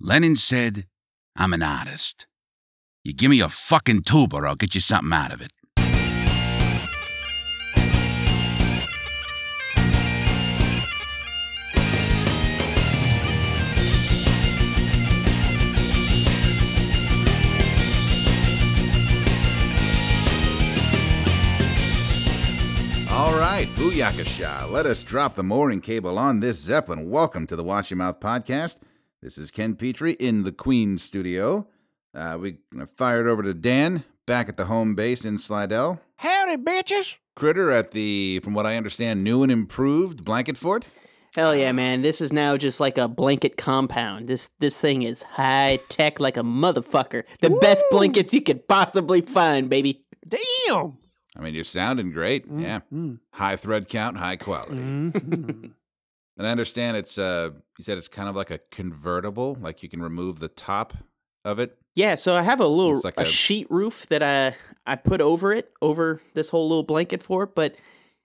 Lennon said, I'm an artist. You give me a fucking tuba, or I'll get you something out of it. All right, Booyakasha. Let us drop the mooring cable on this Zeppelin. Welcome to the Watch Your Mouth podcast. This is Ken Petrie in the Queen studio. Uh, we gonna fire it over to Dan back at the home base in Slidell. Howdy, bitches. Critter at the, from what I understand, new and improved blanket fort. Hell yeah, man! This is now just like a blanket compound. This this thing is high tech like a motherfucker. The best blankets you could possibly find, baby. Damn. I mean, you're sounding great. Yeah. Mm. High thread count, high quality. Mhm. And I understand it's, uh, you said it's kind of like a convertible, like you can remove the top of it. Yeah, so I have a little like a, a- sheet roof that I I put over it, over this whole little blanket for it, but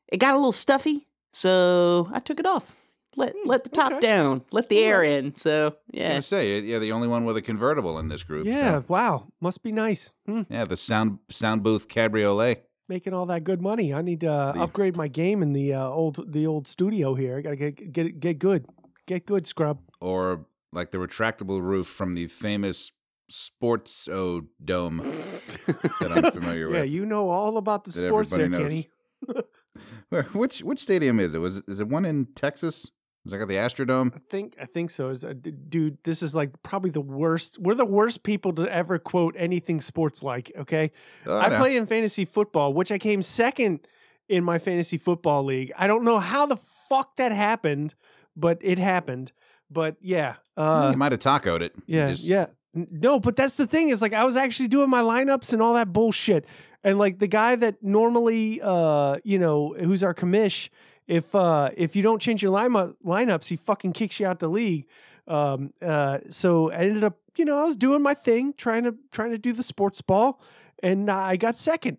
it got a little stuffy, so I took it off. Let let the top okay. down, let the air in. So I was yeah, gonna say, you're the only one with a convertible in this group. so- yeah. Wow. Must be nice. Hmm. Yeah, the sound sound booth cabriolet. Making all that good money. I need to uh, upgrade my game in the uh, old the old studio here. I gotta get get get good. Get good, scrub. or like the retractable roof from the famous Sports O Dome that I'm familiar Yeah, with. Yeah, you know all about the sports there, knows. Kenny. Which which stadium is it? Was it, is it one in Texas? Is that like the Astrodome? I think I think so. Is uh, dude, this is like probably the worst. We're the worst people to ever quote anything sports like. Okay, Oh, I know. play in fantasy football, which I came second in my fantasy football league. I don't know how the fuck that happened, but it happened. But yeah, uh, you might have tacoed it. Yeah, just- yeah. No, but that's the thing is like I was actually doing my lineups and all that bullshit. And like the guy that normally uh, you know, who's our commish, if uh if you don't change your lineup lineups, he fucking kicks you out the league. Um uh so I ended up, you know, I was doing my thing, trying to trying to do the sports ball and I got second.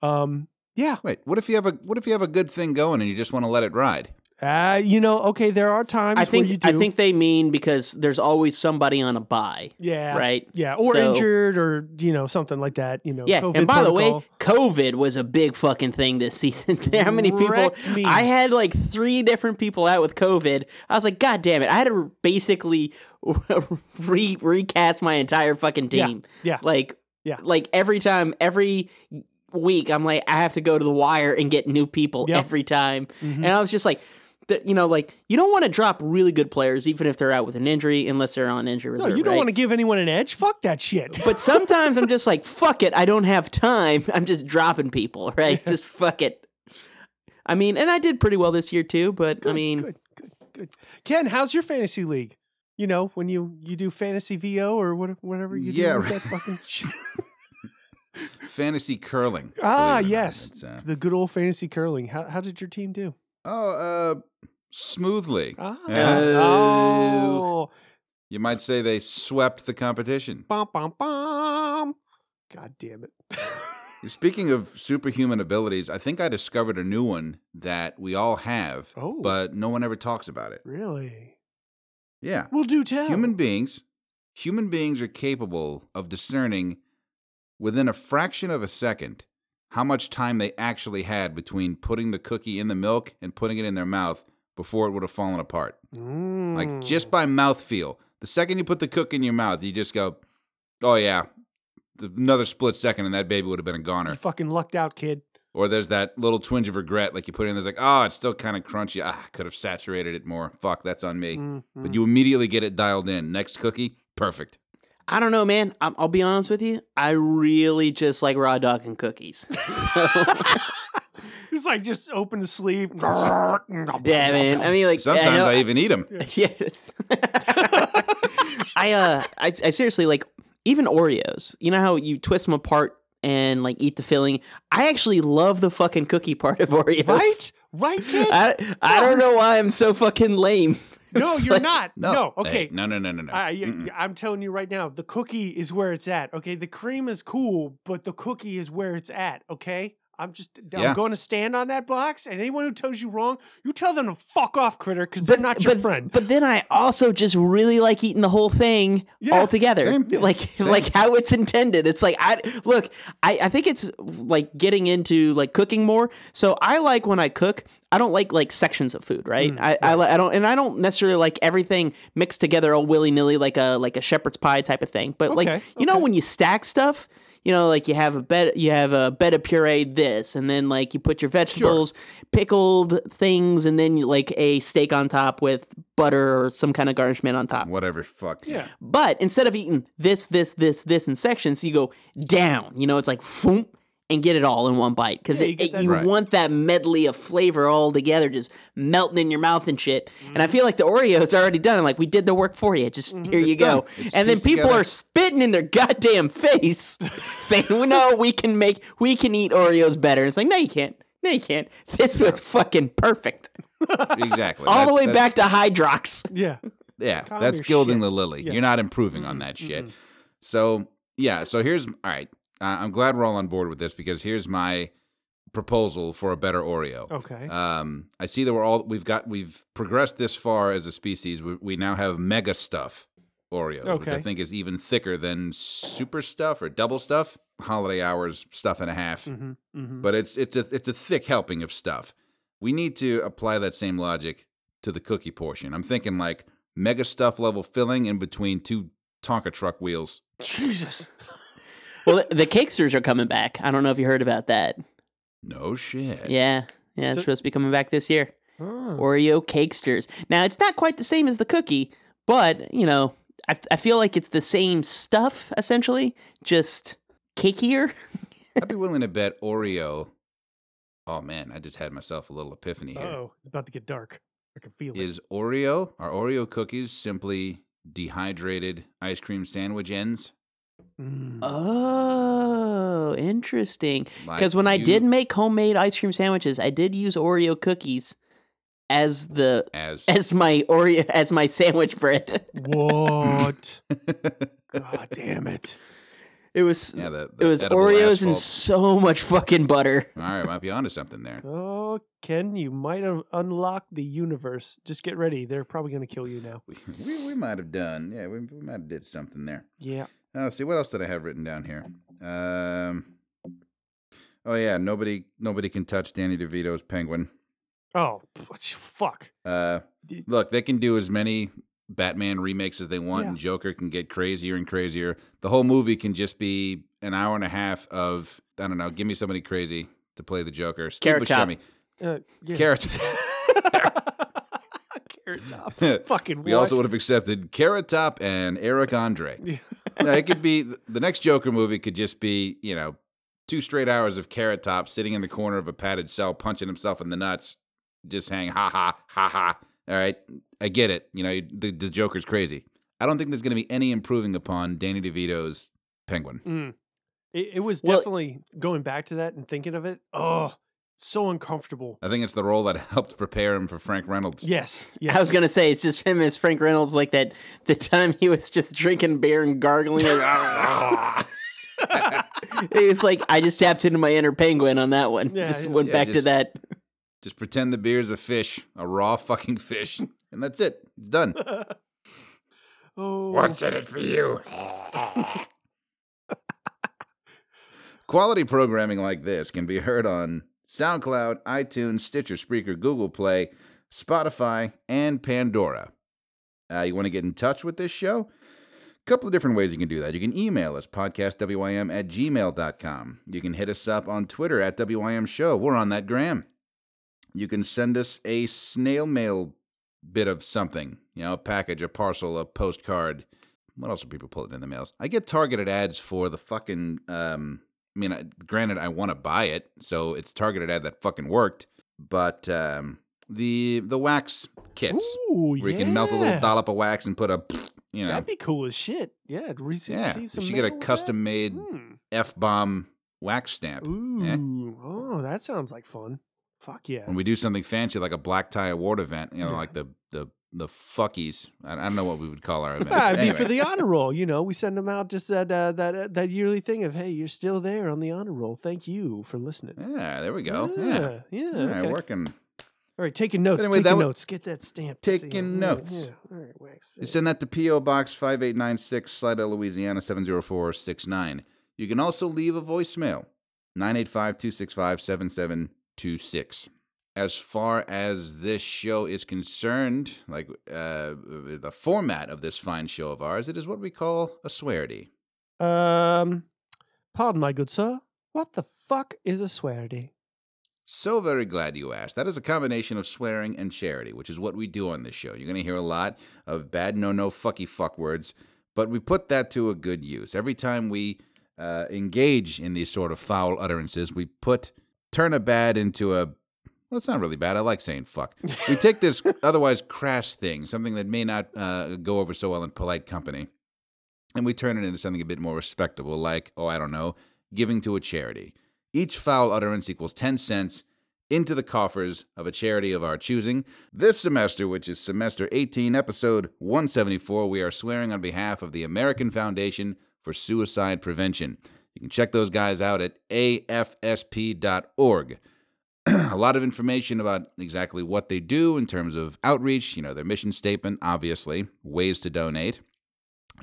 Um yeah. Wait, what if you have a what if you have a good thing going and you just want to let it ride? Uh you know, okay, there are times I think where you do I think they mean because there's always somebody on a bye, yeah. right? Yeah, or So- injured or you know, something like that, you know. Yeah, COVID and by the way, COVID was a big fucking thing this season. How many people? Me. I had like three different people out with COVID. I was like, God damn it! I had to basically re- recast my entire fucking team. yeah. like Yeah. like every time, every week, I'm like, I have to go to the wire and get new people Yep. every time, Mhm. and I was just like. Th- You know, like you don't want to drop really good players, even if they're out with an injury, unless they're on injury No, you don't right? want to give anyone an edge. Fuck that shit. But sometimes I'm just like, fuck it, I don't have time. I'm just dropping people, right? Just fuck it. I mean, and I did pretty well this year too, but I mean, good, good, good. Ken, how's your fantasy league? You know, when you you do fantasy VO or what, whatever you Yeah, do with right. that fucking. Fantasy curling. ah, believe not. yes, uh, the good old fantasy curling. How how did your team do? oh, uh, smoothly. Ah, Yeah. oh, You might say they swept the competition. bum bum bum. God damn it. Speaking of superhuman abilities, I think I discovered a new one that we all have, Oh. but no one ever talks about it. really? Yeah. Well, do tell. Human beings, human beings are capable of discerning within a fraction of a second how much time they actually had between putting the cookie in the milk and putting it in their mouth before it would have fallen apart. Like just Mm. by mouthfeel. The second you put the cookie in your mouth, you just go, "Oh yeah." Another split second, and that baby would have been a goner. you fucking lucked out, kid. Or there's that little twinge of regret, like you put in there's like, oh, it's still kind of crunchy. Ah, could have saturated it more. Fuck, that's on me. Mm, But mm. you immediately get it dialed in. Next cookie, perfect. I don't know, man. I'm, I'll be honest with you. I really just like raw dog and cookies. So, It's like just open the sleeve. yeah, man. I mean, like, Sometimes I, know- I, even eat them. yeah. I uh, I, I seriously like even Oreos. You know how you twist them apart and like eat the filling. I actually love the fucking cookie part of Oreos. Right? Right, kid? I I don't know why I'm so fucking lame. no, It's you're like- not. No, No, okay. Hey, no, no, no, no, no. I, I'm telling you right now, the cookie is where it's at. Okay, the cream is cool, but the cookie is where it's at. Okay, I'm just I'm Yeah. going to stand on that box, and anyone who tells you wrong, you tell them to fuck off, critter, because they're not your but, friend. But then I also just really like eating the whole thing Yeah, altogether. same. Like same. like how it's intended. It's like I look, I, I think it's like getting into like cooking more. So I like when I cook, I don't like like sections of food, right? Mm, I, I I don't and I don't necessarily like everything mixed together all willy nilly like a like a shepherd's pie type of thing. But Okay, like you know when you stack stuff, you know, like you have a bed, you have a bed of puree this, and then like you put your vegetables, pickled things, and then like a steak on top with butter or some kind of garnishment on top. Whatever. Fuck. yeah, But instead of eating this, this, this, this in sections, you go down. You know, it's like foom and get it all in one bite because Yeah, you you, get you Right. want that medley of flavor all together, just melting in your mouth and shit. And I Mm-hmm. feel like the Oreos are already done. Like we did the work for you. Just mm-hmm. here you go. It's and then people together. are spitting in their goddamn face, saying, well, "No, we can make, we can eat Oreos better." It's like, no, you can't. No, you can't. This was fucking perfect. Exactly. All the way that's- back to Hydrox. yeah. Yeah, Calm that's gilding shit. the lily. Yeah. You're not improving on mm-hmm. that shit. Mm-hmm. So yeah, so here's all right. Uh, I'm glad we're all on board with this because here's my proposal for a better Oreo. Okay. Um, I see that we're all we've got we've progressed this far as a species. We, we now have mega stuff Oreos, which I think is even thicker than super stuff or double stuff. Holiday hours stuff and a half, mm-hmm, mm-hmm. but it's it's a it's a thick helping of stuff. We need to apply that same logic to the cookie portion. I'm thinking like mega stuff level filling in between two Tonka truck wheels. Jesus. well, the, the Cakesters are coming back. I don't know if you heard about that. No shit. Yeah. Yeah, it's So- supposed to be coming back this year. Oh. Oreo Cakesters. Now, it's not quite the same as the cookie, but, you know, I, I feel like it's the same stuff, essentially, just cakier. I'd be willing to bet Oreo. Oh man, I just had myself a little epiphany here. Oh, it's about to get dark. I can feel it. Is Oreo are Oreo cookies simply dehydrated ice cream sandwich ends? Mm. Oh, interesting. Like Because when I did make homemade ice cream sandwiches, I did use Oreo cookies as the as as my Oreo as my sandwich bread. what? God damn it. It was yeah, the, it was edible Oreos and so much fucking butter. All right, might be onto something there. Oh, Ken, you might have unlocked the universe. Just get ready. They're probably going to kill you now. We, we, we might have done. Yeah, we, we might have did something there. Yeah. Uh, let's see what else did I have written down here. Um, oh yeah, nobody nobody can touch Danny DeVito's Penguin. Oh, fuck. Uh, look, they can do as many Batman remakes as they want, Yeah. and Joker can get crazier and crazier. The whole movie can just be an hour and a half of I don't know. Give me somebody crazy to play the Joker. Steve Carrot Top. Uh, yeah. Carrot. Carrot top. Fucking we what? also would have accepted Carrot Top and Eric Andre. Yeah, it could be the next Joker movie could just be you know two straight hours of Carrot Top sitting in the corner of a padded cell punching himself in the nuts, just saying ha ha ha ha. All right, I get it. You know the, the Joker's crazy. I don't think there's going to be any improving upon Danny DeVito's Penguin. Mm. It, it was Well- definitely going back to that and thinking of it. Oh, so uncomfortable. I think it's the role that helped prepare him for Frank Reynolds. Yes. Yes. I was gonna say it's just him as Frank Reynolds, like that the time he was just drinking beer and gargling. like, it's like I just tapped into my inner penguin on that one. Yeah, just went Yeah, back to that. Just pretend the beer's a fish, a raw fucking fish, and that's it. It's done. oh. in it for you? Quality programming like this can be heard on SoundCloud, iTunes, Stitcher, Spreaker, Google Play, Spotify, and Pandora. Uh, you want to get in touch with this show? A couple of different ways you can do that. You can email us, podcastwym at gmail.com. You can hit us up on Twitter at WYM Show. We're on that gram. You can send us a snail mail bit of something, you know, a package, a parcel, a postcard. What else are people pulling in the mails? I get targeted ads for the fucking. Um, I mean, I, granted, I want to buy it, so it's targeted ad that fucking worked. But um, the the wax kits, Ooh, where you can melt a little dollop of wax and put a, you know, That'd be cool as shit. Yeah. Receive, yeah, receive you should get a custom made Hmm. f bomb wax stamp. Ooh. Yeah. Oh, that sounds like fun. Fuck yeah. When we do something fancy like a black tie award event, you know, Yeah. like the the the fuckies. I, I don't know what we would call our event. Ah, it'd be for the honor roll. You know, we send them out just that uh, that uh, that yearly thing of hey, you're still there on the honor roll. Thank you for listening. Yeah, there we go. Yeah. yeah. All right, okay. working. All right, taking notes. Anyway, taking notes. Get that stamp. Taking seal. Yeah, notes. Yeah. All right, wax. You send that to P.O. Box 5896, Slidell, Louisiana 70469. You can also leave a voicemail 985 265 7726. As far as this show is concerned, like uh, the format of this fine show of ours, it is what we call a swearity. Um, pardon, my good sir. What the fuck is a swearity? So very glad you asked. That is a combination of swearing and charity, which is what we do on this show. You're going to hear a lot of bad no no fucky fuck words, but we put that to a good use. Every time we uh, engage in these sort of foul utterances, we put turn a bad into a well, it's not really bad. I like saying fuck. We take this otherwise crass thing, something that may not uh, go over so well in polite company, and we turn it into something a bit more respectable, like, oh, I don't know, giving to a charity. Each foul utterance equals 10 cents into the coffers of a charity of our choosing. This semester, which is semester 18, episode 174, we are swearing on behalf of the American Foundation for Suicide Prevention. You can check those guys out at afsp.org. a lot of information about exactly what they do in terms of outreach, you know, their mission statement, obviously, ways to donate.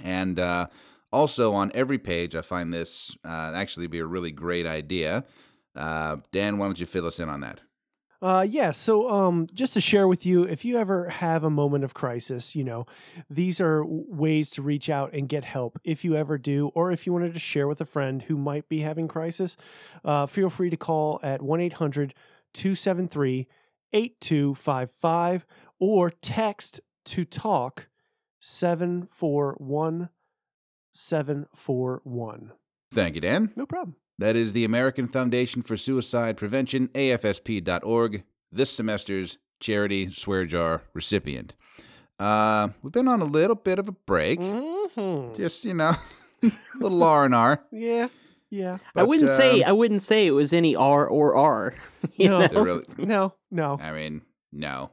And uh, also on every page, I find this uh, actually be a really great idea. Uh, Dan, why don't you fill us in on that? Uh, yeah. So, um, just to share with you, if you ever have a moment of crisis, you know, these are ways to reach out and get help. If you ever do, or if you wanted to share with a friend who might be having crisis, uh, feel free to call at 1 800 273 8255 or text to talk 741 741. Thank you, Dan. No problem. That is the American Foundation for Suicide Prevention, AFSP.org, this semester's charity swear jar recipient. Uh, we've been on a little bit of a break, Mhm. just you know, a little R and R. Yeah. Yeah. I wouldn't say um, I wouldn't say it was any R or R. No. really, No, no. I mean, no.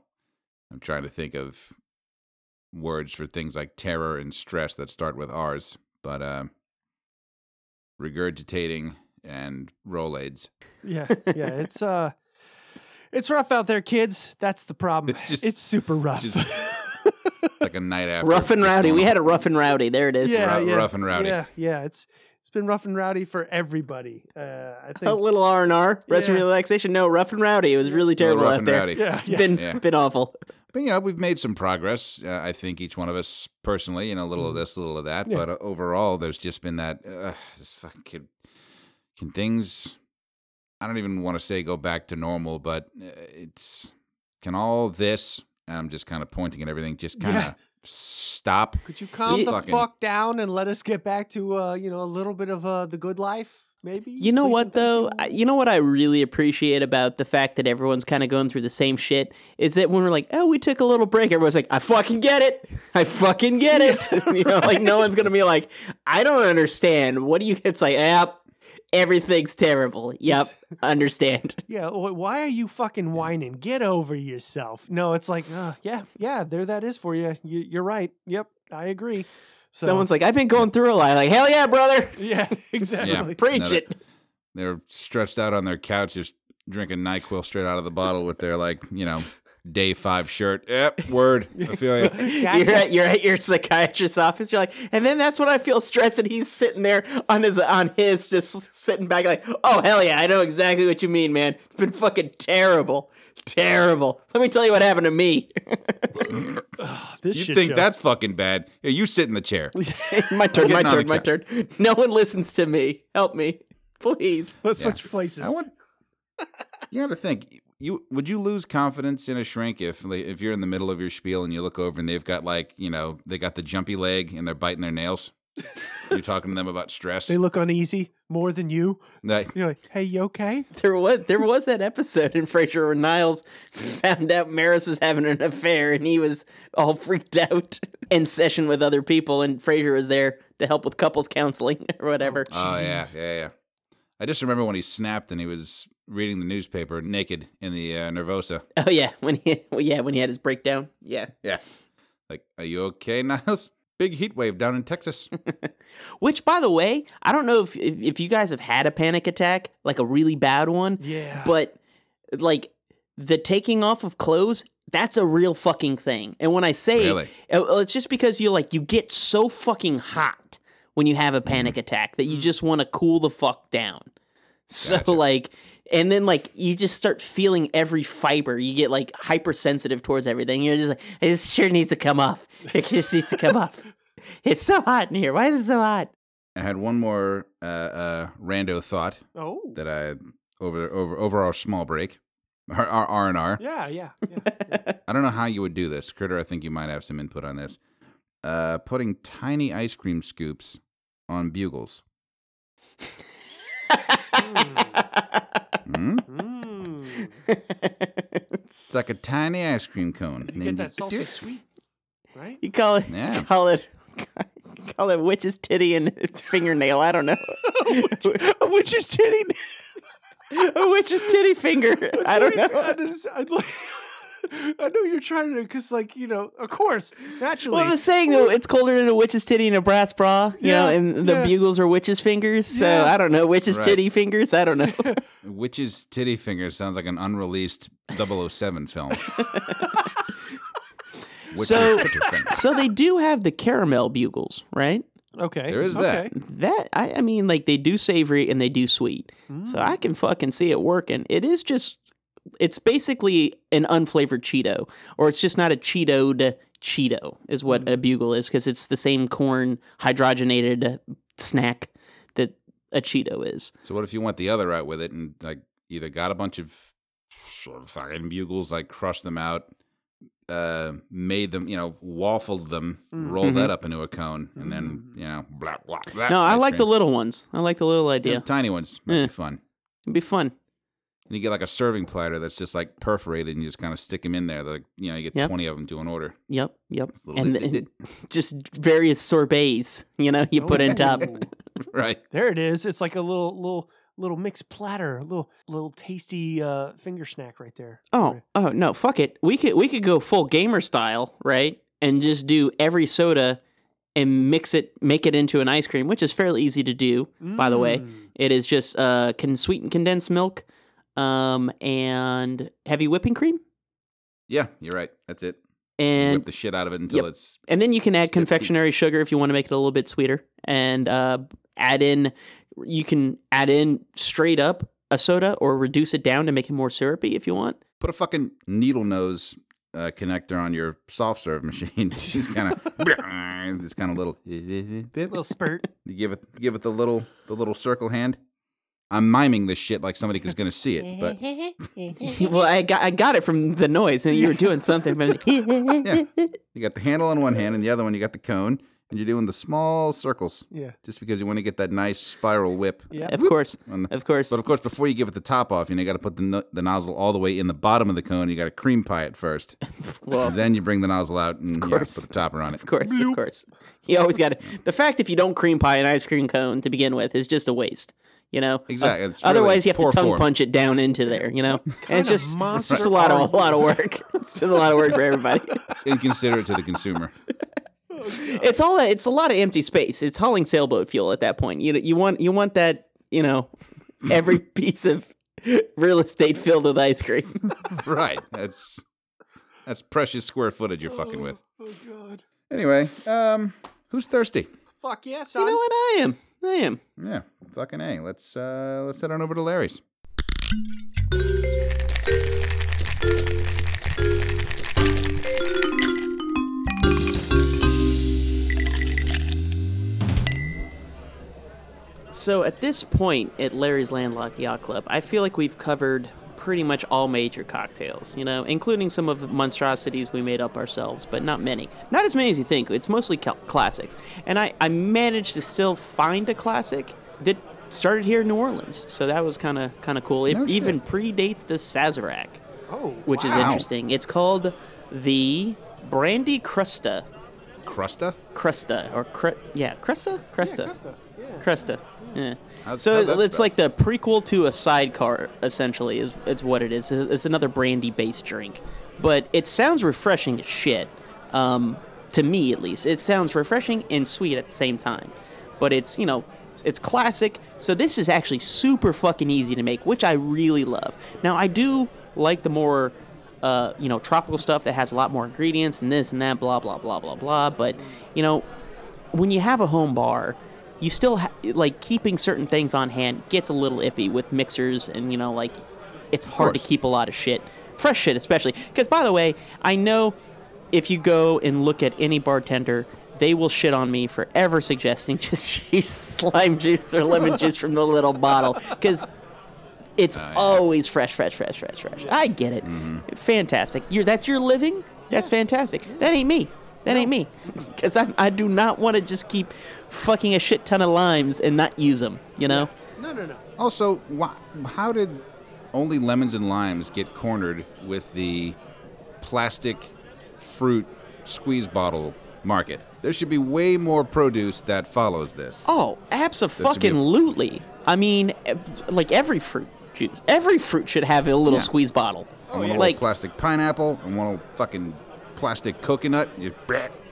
I'm trying to think of words for things like terror and stress that start with R's, but uh, regurgitating and Rolaids. Yeah, yeah. It's uh it's rough out there, kids. That's the problem. It's just- it's super rough. just- Like a night after. rough and rowdy. We had a rough and rowdy. There it is. yeah, Rou- yeah, rough and rowdy. Yeah, yeah. It's it's been rough and rowdy for everybody. Uh, I A think. A little R and R, rest and relaxation. No, rough and rowdy. It was really terrible rough out and there. rowdy. Yeah, It's yeah. been Yeah. been awful. But you know, we've made some progress. Uh, I think each one of us personally, you know, a little of this, a little of that. Yeah. But uh, overall, there's just been that. Uh, this fucking kid. Can things? I don't even want to say go back to normal, but uh, it's can all this. And I'm just kind of pointing at everything. Just kind of Yeah. stop. Could you calm the Fucking- fuck down and let us get back to uh, you know, a little bit of uh the good life, maybe? You know Please what though? you? I, you know what I really appreciate about the fact that everyone's kind of going through the same shit is that when we're like, "Oh, we took a little break," everyone's like, "I fucking get it. I fucking get it." you know, like no one's gonna be like, "I don't understand. What do you?" It's like, "Yep, everything's terrible. Yep, understand." Yeah, why are you fucking whining? Get over yourself. No, it's like, uh, yeah, yeah, there that is for you. you you're right. Yep, I agree. So, Someone's like, "I've been going through a lot." Like, hell yeah, brother, yeah, exactly. preach it. They're stretched out on their couch, just drinking Nyquil straight out of the bottle with their like, you know, day five shirt. Yep, word. I feel you. You're at you're at your psychiatrist's office. You're like, and then that's when I feel stressed, and he's sitting there on his on his, just sitting back, like, oh hell yeah, I know exactly what you mean, man. It's been fucking terrible, terrible. Let me tell you what happened to me. This You shit think show. that's fucking bad? Yeah, you sit in the chair. my turn, my turn, my turn. No one listens to me. Help me, please. Let's Yeah. switch places. I want. You got to think. You would you lose confidence in a shrink if like, if you're in the middle of your spiel and you look over and they've got like you know they got the jumpy leg and they're biting their nails. you're talking to them about stress. they look uneasy more than you. Like, You're like, hey, you okay? There was there was that episode in Frasier where Niles found out Maris was having an affair and he was all freaked out in session with other people and Frasier was there to help with couples counseling or whatever. oh yeah, yeah, yeah. I just remember when he snapped and he was reading the newspaper naked in the uh, Nervosa. Oh yeah, when he well, yeah when he had his breakdown. Yeah, Yeah, Like, are you okay, Niles? Big heat wave down in Texas. Which, by the way, I don't know if if if you guys have had a panic attack, like a really bad one, Yeah. but like the taking off of clothes, that's a real fucking thing. And when I say Really? it, it's just because you like you get so fucking hot when you have a panic attack that you just want to cool the fuck down. So Gotcha. like and then like you just start feeling every fiber. You get like hypersensitive towards everything. You're just like, this sure needs to come off. It just needs to come off. It's so hot in here. Why is it so hot? I had one more uh, uh, rando thought oh. that I over over over our small break, our R and R. Yeah, yeah, yeah. I don't know how you would do this, Critter. I think you might have some input on this. Uh, putting tiny ice cream scoops on bugles. Hmm? Mm. It's like a tiny ice cream cone. You And get that salty sweet, right? You call it Yeah. call it call it witch's titty and its fingernail. I don't know. A witch's titty. a witch's titty finger. I don't I, know. Just- I'd like- I know you're trying to, because, like, you know, of course, naturally. Well, the saying though, it's colder than a witch's titty in a brass bra. You know, and the yeah. bugles are witch's fingers. So Yeah. I don't know, witch's Right. titty fingers. I don't know. Witch's titty fingers sounds like an unreleased 007 film. So- so they do have the caramel bugles, right? okay. There is that. okay. That I, I mean, like they do savory and they do sweet. So mm. I can fucking see it working. It is just, it's basically an unflavored Cheeto, or it's just not a Cheetoed Cheeto, is what a mm. bugle is, because it's the same corn hydrogenated snack that a Cheeto is. So what if you went the other route with it and like either got a bunch of sort of fucking bugles, like crushed them out, uh, made them, you know, waffled them, mm. rolled that mm-hmm. up into a cone, and then mm. you know, blah blah blah. No, I ice like the little ones. I like the little Yeah, idea. tiny ones might Yeah. be fun. It'd be fun. And you get like a serving platter that's just like perforated, and you just kind of stick them in there. Like you know, you get Yep. twenty of them to an order. Yep, yep. It's And then just various sorbets, you know, you put in top. Right. There it is. It's like a little, little, little mixed platter, a little, little tasty uh, finger snack right there. Oh, Right. oh no, fuck it. We could we could go full gamer style, right? And just do every soda and mix it, make it into an ice cream, which is fairly easy to do. By the way, Mm. it is just uh, can sweetened condensed milk, um, and heavy whipping cream, Yeah, you're right. That's it. You and whip the shit out of it until Yep. it's and then you can add Stiff confectionery sugar if you want to make it a little bit sweeter, and uh, add in. You can add in straight up a soda or reduce it down to make it more syrupy if you want. put a fucking needle nose uh, connector on your soft serve machine. Just kind of this kind of little. little spurt. You give it give it the little the little circle hand. I'm miming this shit like somebody is gonna see it, but well, I got I got it from the noise, and you were doing something. But yeah, you got the handle on one hand and the other one you got the cone, and you're doing the small circles Yeah. just because you want to get that nice spiral whip. Yeah. of course, On the, of course. but of course, before you give it the top off, you know you got to put the no- the nozzle all the way in the bottom of the cone. You got to cream pie it first, Well, then you bring the nozzle out and you know, course. put the topper on it. Of course, of course. You always got to. The fact if you don't cream pie an ice cream cone to begin with is just a waste. You know. Exactly. Uh, It's really otherwise, you have to tongue form. punch it down into there. You know. and it's just, it's just a lot of a lot of work. it's just a lot of work for everybody. It's inconsiderate to the consumer. it's all that. It's a lot of empty space. It's hauling sailboat fuel at that point. You you want you want that. You know, every piece of real estate filled with ice cream. right. That's that's precious square footage you're fucking with. Oh God. Anyway, um, who's thirsty? Fuck yeah, son. You know what? I am. I am. Yeah, fucking a. Let's uh, let's head on over to Larry's. So at this point at Larry's Landlocked Yacht Club, I feel like we've covered pretty much all major cocktails, you know, including some of the monstrosities we made up ourselves, but not many. Not as many as you think. It's mostly classics. And I, I managed to still find a classic that started here in New Orleans. So that was kind of kind of cool. It No even predates the Sazerac, Oh, which is interesting. It's called the Brandy Crusta. Crusta? Crusta or cr- yeah, Crusta? Crusta. Yeah, Krista. Yeah. Cresta. Yeah. How's- so how's it's spelled? like the prequel to a sidecar, essentially, is, is what it is. It's it's another brandy based drink. But it sounds refreshing as shit. Um, to me at least. It sounds refreshing and sweet at the same time. But it's, you know, it's- classic. So this is actually super fucking easy to make, which I really love. Now, I do like the more uh, you know, tropical stuff that has a lot more ingredients and this and that, blah blah blah blah blah. But you know, when you have a home bar, you still ha- like keeping certain things on hand gets a little iffy with mixers, and you know, like it's hard to keep a lot of shit, fresh shit especially. Because by the way, I know if you go and look at any bartender. They will shit on me for ever suggesting just use slime juice or lemon juice from the little bottle because it's always fresh, fresh, fresh, fresh, fresh. I get it. Mm-hmm. Fantastic. You're that's your living. That's fantastic. That ain't me. That ain't me. Because I I do not want to just keep fucking a shit ton of limes and not use them. You know. No, no, no. Also, why, how did only lemons and limes get cornered with the plastic fruit squeeze bottle market? There should be way more produce that follows this. Oh, absolutely. I mean, eh, like every fruit juice, every fruit should have a little Yeah. squeeze bottle. And one like little plastic pineapple and one little fucking plastic coconut. Just,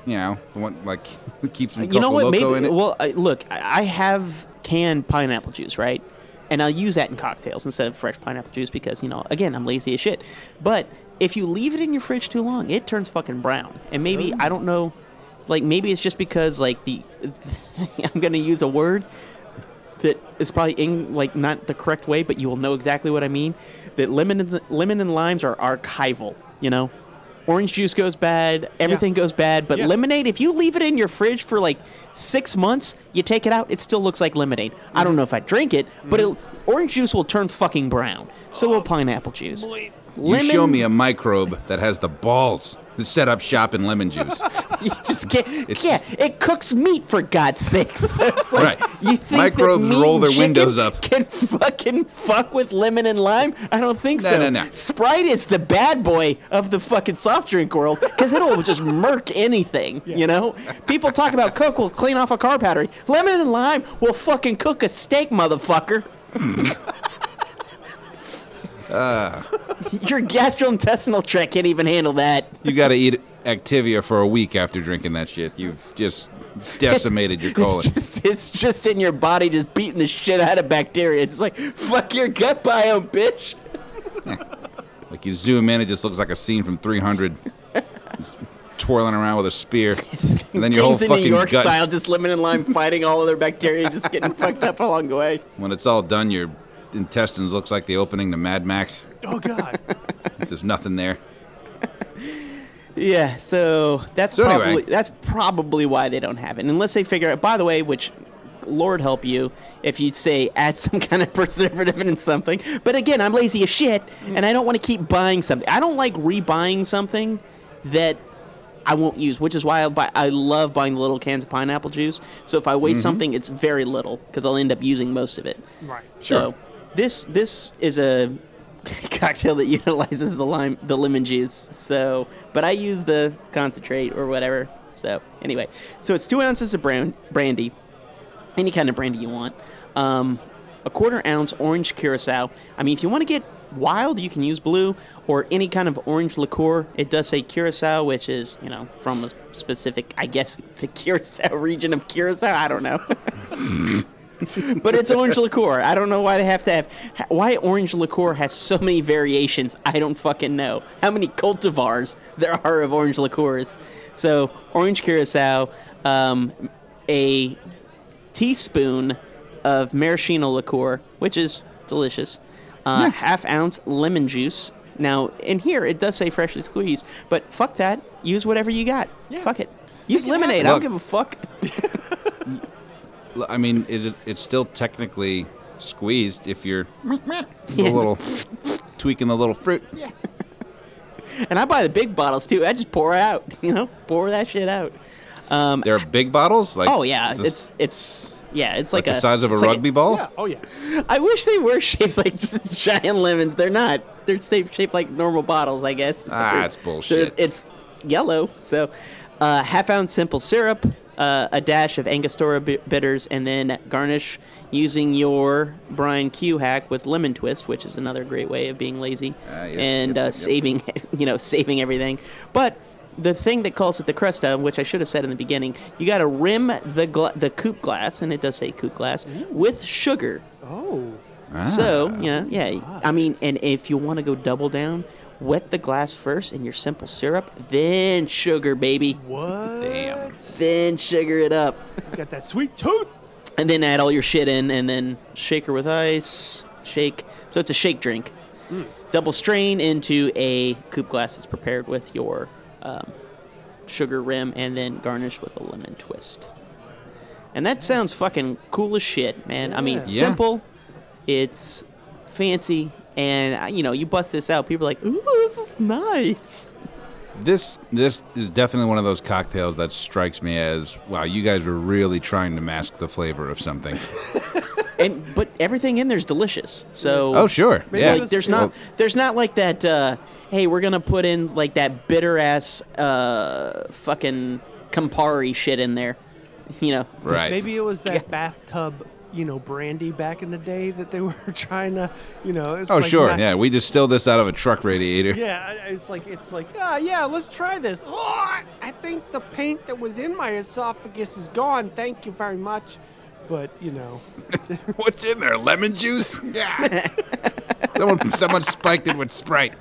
you know, one, like keeps some you know what? Maybe. Well, I, look, I I have canned pineapple juice, right? And I'll use that in cocktails instead of fresh pineapple juice because you know, again, I'm lazy as shit. But if you leave it in your fridge too long, it turns fucking brown. And maybe I don't know, like maybe it's just because like the I'm gonna use a word that is probably in like not the correct way, but you will know exactly what I mean. That lemon and lemon and limes are archival. You know, orange juice goes bad, everything goes bad, but Yeah. lemonade, if you leave it in your fridge for like six months, you take it out, it still looks like lemonade. I don't mm-hmm. know if I drink it, but mm-hmm. it, orange juice will turn fucking brown. So will oh, pineapple juice. You show me a microbe that has the balls to set up shop in lemon juice. You just can't. It's- yeah, it cooks meat for God's sakes. It's like, Right. You think Microbes roll their windows up. Can fucking fuck with lemon and lime? I don't think No, so. no, no. Sprite is the bad boy of the fucking soft drink world because it'll just murk anything. You know, people talk about Coke will clean off a car battery. Lemon and lime will fucking cook a steak, motherfucker. Uh. Your gastrointestinal tract can't even handle that. You got to eat Activia for a week after drinking that shit. You've just decimated your colon. It's just, it's just in your body, just beating the shit out of bacteria. It's like fuck your gut biome, bitch. Like you zoom in, it just looks like a scene from 300. Just twirling around with a spear. and then your whole Kings in fucking New York gut. style, just lemon and lime fighting all of their bacteria, just getting fucked up along the way. When it's all done, your intestines looks like the opening to Mad Max. Oh God. There's just nothing there. Yeah, so that's So probably anyway. that's probably why they don't have it, unless they figure out. By the way, which Lord help you if you say add some kind of preservative in something. But again, I'm lazy as shit, and I don't want to keep buying something. I don't like rebuying something that I won't use, which is why I, buy, I love buying the little cans of pineapple juice. So if I waste mm-hmm. something, it's very little because I'll end up using most of it. Right. So this this is a cocktail that utilizes the lime the lemon juice. So, but I use the concentrate or whatever. So anyway, so it's two ounces of brandy, any kind of brandy you want. Um, a quarter ounce orange curacao. I mean, if you want to get wild, you can use blue or any kind of orange liqueur. It does say curacao, which is you know from a specific, I guess, the curacao region of Curacao. I don't know. but it's orange liqueur. I don't know why they have to have why orange liqueur has so many variations. I don't fucking know how many cultivars there are of orange liqueurs. So orange curacao, um, a teaspoon of maraschino liqueur, which is delicious. Uh, Half ounce lemon juice. Now in here it does say freshly squeezed, but fuck that. Use whatever you got. Fuck it. Use lemonade. I don't give a fuck. L- I mean, is it? It's still technically squeezed if you're the little tweaking the little fruit. And I buy the big bottles too. I just pour it out, you know, pour that shit out. Um, There are big bottles. Like oh yeah, this it's it's yeah, it's like, like, the a size of a it's like rugby ball. Yeah. Oh yeah. I wish they were shaped like just giant lemons. They're not. They're shaped, shaped like normal bottles, I guess. Ah, They're- it's bullshit. It's yellow, so uh, half ounce simple syrup, uh, a dash of Angostura bitters, and then garnish using your Brian Q hack with lemon twist, which is another great way of being lazy Ah, yes. and Yep, uh, yep. saving, you know, saving everything. But the thing that calls it the Crusta, which I should have said in the beginning, you got to rim the gla- the coupe glass, and it does say coupe glass, with sugar. Oh. So Ah. yeah, yeah. I mean, and if you want to go double down, wet the glass first in your simple syrup, then sugar, baby, What? Damn. then sugar it up, Got that sweet tooth. and then add all your shit in, and then shake shaker with ice, shake. So it's a shake drink. Double strain into a coupe glass that's prepared with your um, sugar rim, and then garnish with a lemon twist. And that sounds fucking cool as shit, man. I mean, Yeah. Yeah. simple, it's fancy, and uh, you know, you bust this out, people are like, "Ooh, this is nice." This this is definitely one of those cocktails that strikes me as wow, you guys were really trying to mask the flavor of something. And but everything in there's delicious. So oh sure, Maybe yeah. like there's not there's not like that uh hey we're gonna put in like that bitter ass uh fucking campari shit in there you know right. Maybe it was that bathtub, you know, brandy back in the day that they were trying to, you know. It's Oh like sure, not- yeah. We distilled this out of a truck radiator. Yeah, it's like it's like ah yeah, let's try this. Oh, I think the paint that was in my esophagus is gone. Thank you very much. But you know, What's in there? Lemon juice? Yeah. someone someone spiked it with Sprite.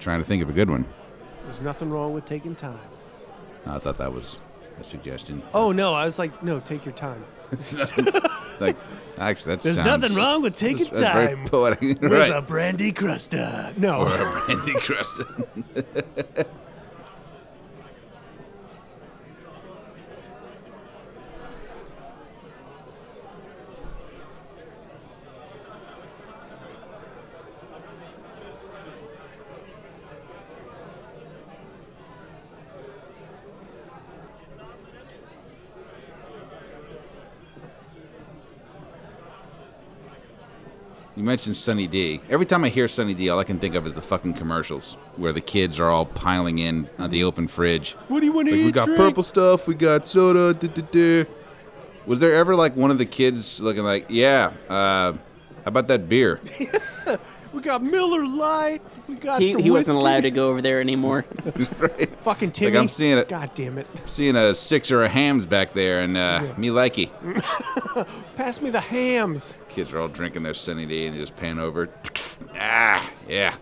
Trying to think of a good one. there's nothing wrong with taking time. I thought that was a suggestion. Oh no, I was like, no, take your time. like actually, that There's nothing wrong with taking that's very time poetic. with right. a brandy crusta. No, Or a brandy crust. You mentioned Sunny D. Every time I hear Sunny D, all I can think of is the fucking commercials where the kids are all piling in on the open fridge. what do you want to Like, eat? we got drink? purple stuff, we got soda. duh, duh, duh. Was there ever like one of the kids looking like, yeah, uh, how about that beer? We got Miller Lite. We got he, some he wasn't allowed to go over there anymore right? Fucking Timmy. Like I'm seeing it. God damn it! Seeing a sixer of Hamm's back there, and uh, me likey. Pass me the Hamm's. Kids are all drinking their Sunny D and they just pan over. ah, yeah.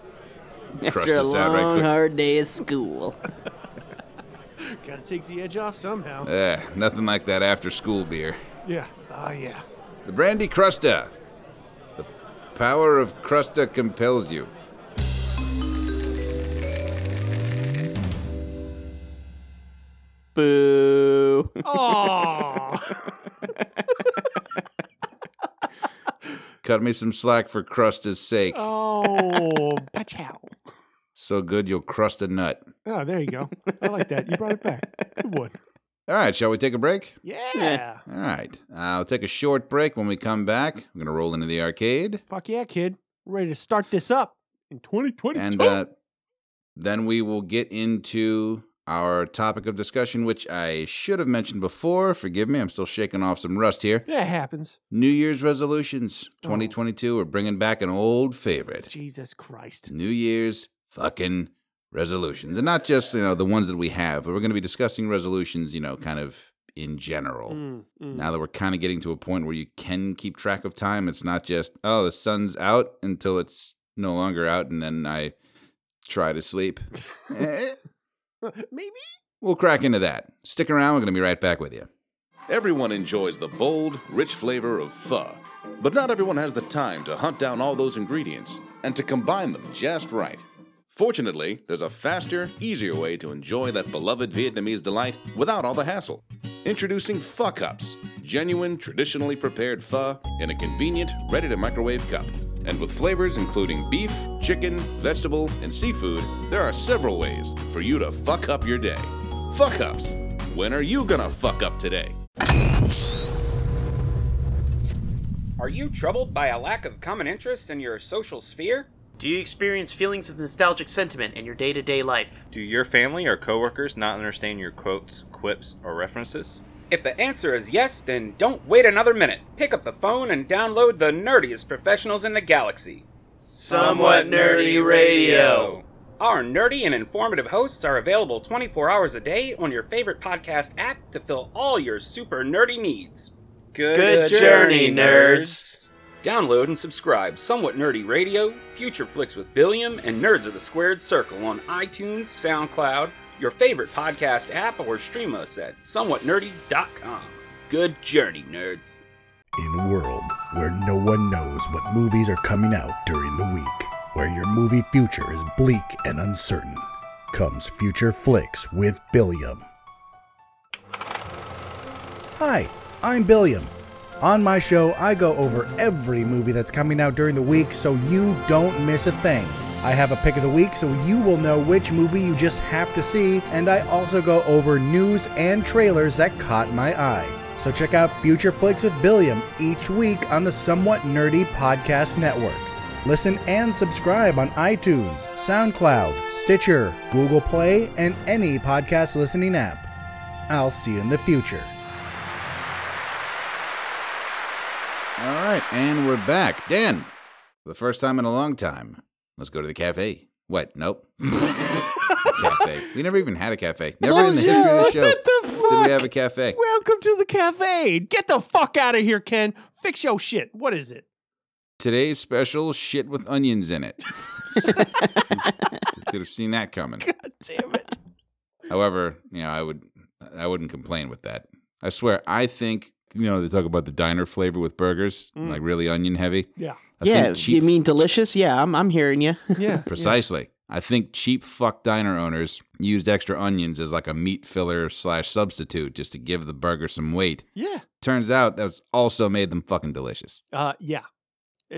Crush after a this out right long hard day of school Got to take the edge off somehow. Yeah, nothing like that after school beer. Yeah. Oh yeah. The Brandy Crusta. The power of Crusta compels you. Boo Oh. Cut me some slack for Crusta's sake. oh. Pachow. So good you'll crust a nut. Oh, there you go. I like that. You brought it back. Good one. All right, shall we take a break? Yeah. All right, I'll take a short break. When we come back, we're going to roll into the arcade. Fuck yeah, kid. We're ready to start this up in 2022. And uh, then we will get into our topic of discussion, which I should have mentioned before. Forgive me, I'm still shaking off some rust here. That happens. New Year's resolutions Oh. 2022. We're bringing back an old favorite. Jesus Christ. New Year's fucking resolutions. And not just, you know, the ones that we have, but we're going to be discussing resolutions, you know, kind of in general. Mm, mm. Now that we're kind of getting to a point where you can keep track of time, it's not just, oh, the sun's out until it's no longer out and then I try to sleep. Eh, Maybe. we'll crack into that. Stick around, we're going to be right back with you. Everyone enjoys the bold, rich flavor of pho, but not everyone has the time to hunt down all those ingredients and to combine them just right. Fortunately, there's a faster, easier way to enjoy that beloved Vietnamese delight without all the hassle. Introducing Pho Cups, genuine, traditionally prepared pho in a convenient, ready to microwave cup. And with flavors including beef, chicken, vegetable, and seafood, there are several ways for you to fuck up your day. Fuck ups! When are you gonna fuck up today? Are you troubled by a lack of common interest in your social sphere? do you experience feelings of nostalgic sentiment in your day-to-day life Do your family or coworkers not understand your quotes, quips, or references? If the answer is yes, then don't wait another minute. Pick up the phone and download the nerdiest professionals in the galaxy. Somewhat Nerdy Radio. Our nerdy and informative hosts are available 24 hours a day on your favorite podcast app to fill all your super nerdy needs. Good journey, nerds. Download and subscribe Somewhat Nerdy Radio, Future Flicks with Billiam, and Nerds of the Squared Circle on iTunes, SoundCloud, your favorite podcast app, or stream us at somewhatnerdy.com. Good journey, nerds. In a world where no one knows what movies are coming out during the week, where your movie future is bleak and uncertain, comes Future Flicks with Billiam. Hi, I'm Billiam. On my show, I go over every movie that's coming out during the week so you don't miss a thing. I have a pick of the week so you will know which movie you just have to see, and I also go over news and trailers that caught my eye. So check out Future Flicks with Billiam each week on the Somewhat Nerdy Podcast Network. Listen and subscribe on iTunes, SoundCloud, Stitcher, Google Play, and any podcast listening app. I'll see you in the future. All right, and we're back. Dan, the first time in a long time, let's go to the cafe. What? Nope. cafe. We never even had a cafe. Never in the history of the show What the fuck? did we have a cafe. Welcome to the cafe. Get the fuck out of here, Ken. Fix your shit. What is it? Today's special shit with onions in it. Could have seen that coming. God damn it. However, you know, I would I wouldn't complain with that. I swear, I think you know they talk about the diner flavor with burgers, Mm. like really onion heavy. Yeah. I yeah, think cheap you mean delicious? Yeah, I'm I'm hearing you. Yeah. precisely. I think cheap fuck diner owners used extra onions as like a meat filler slash substitute just to give the burger some weight. Yeah. Turns out that's also made them fucking delicious. Uh, yeah.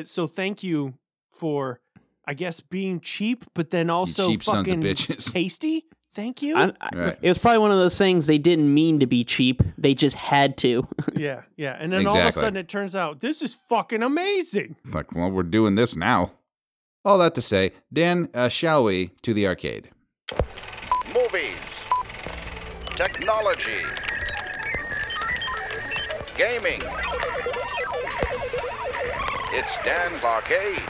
So thank you for, I guess, being cheap, but then also cheap sons of fucking bitches. tasty. Thank you. I, I- Right. It was probably one of those things they didn't mean to be cheap. They just had to. yeah. Yeah. And then all of a sudden it turns out this is fucking amazing. Like, well, we're doing this now. All that to say, Dan, uh, shall we to the arcade? Movies. Technology. Gaming. It's Dan's Arcade.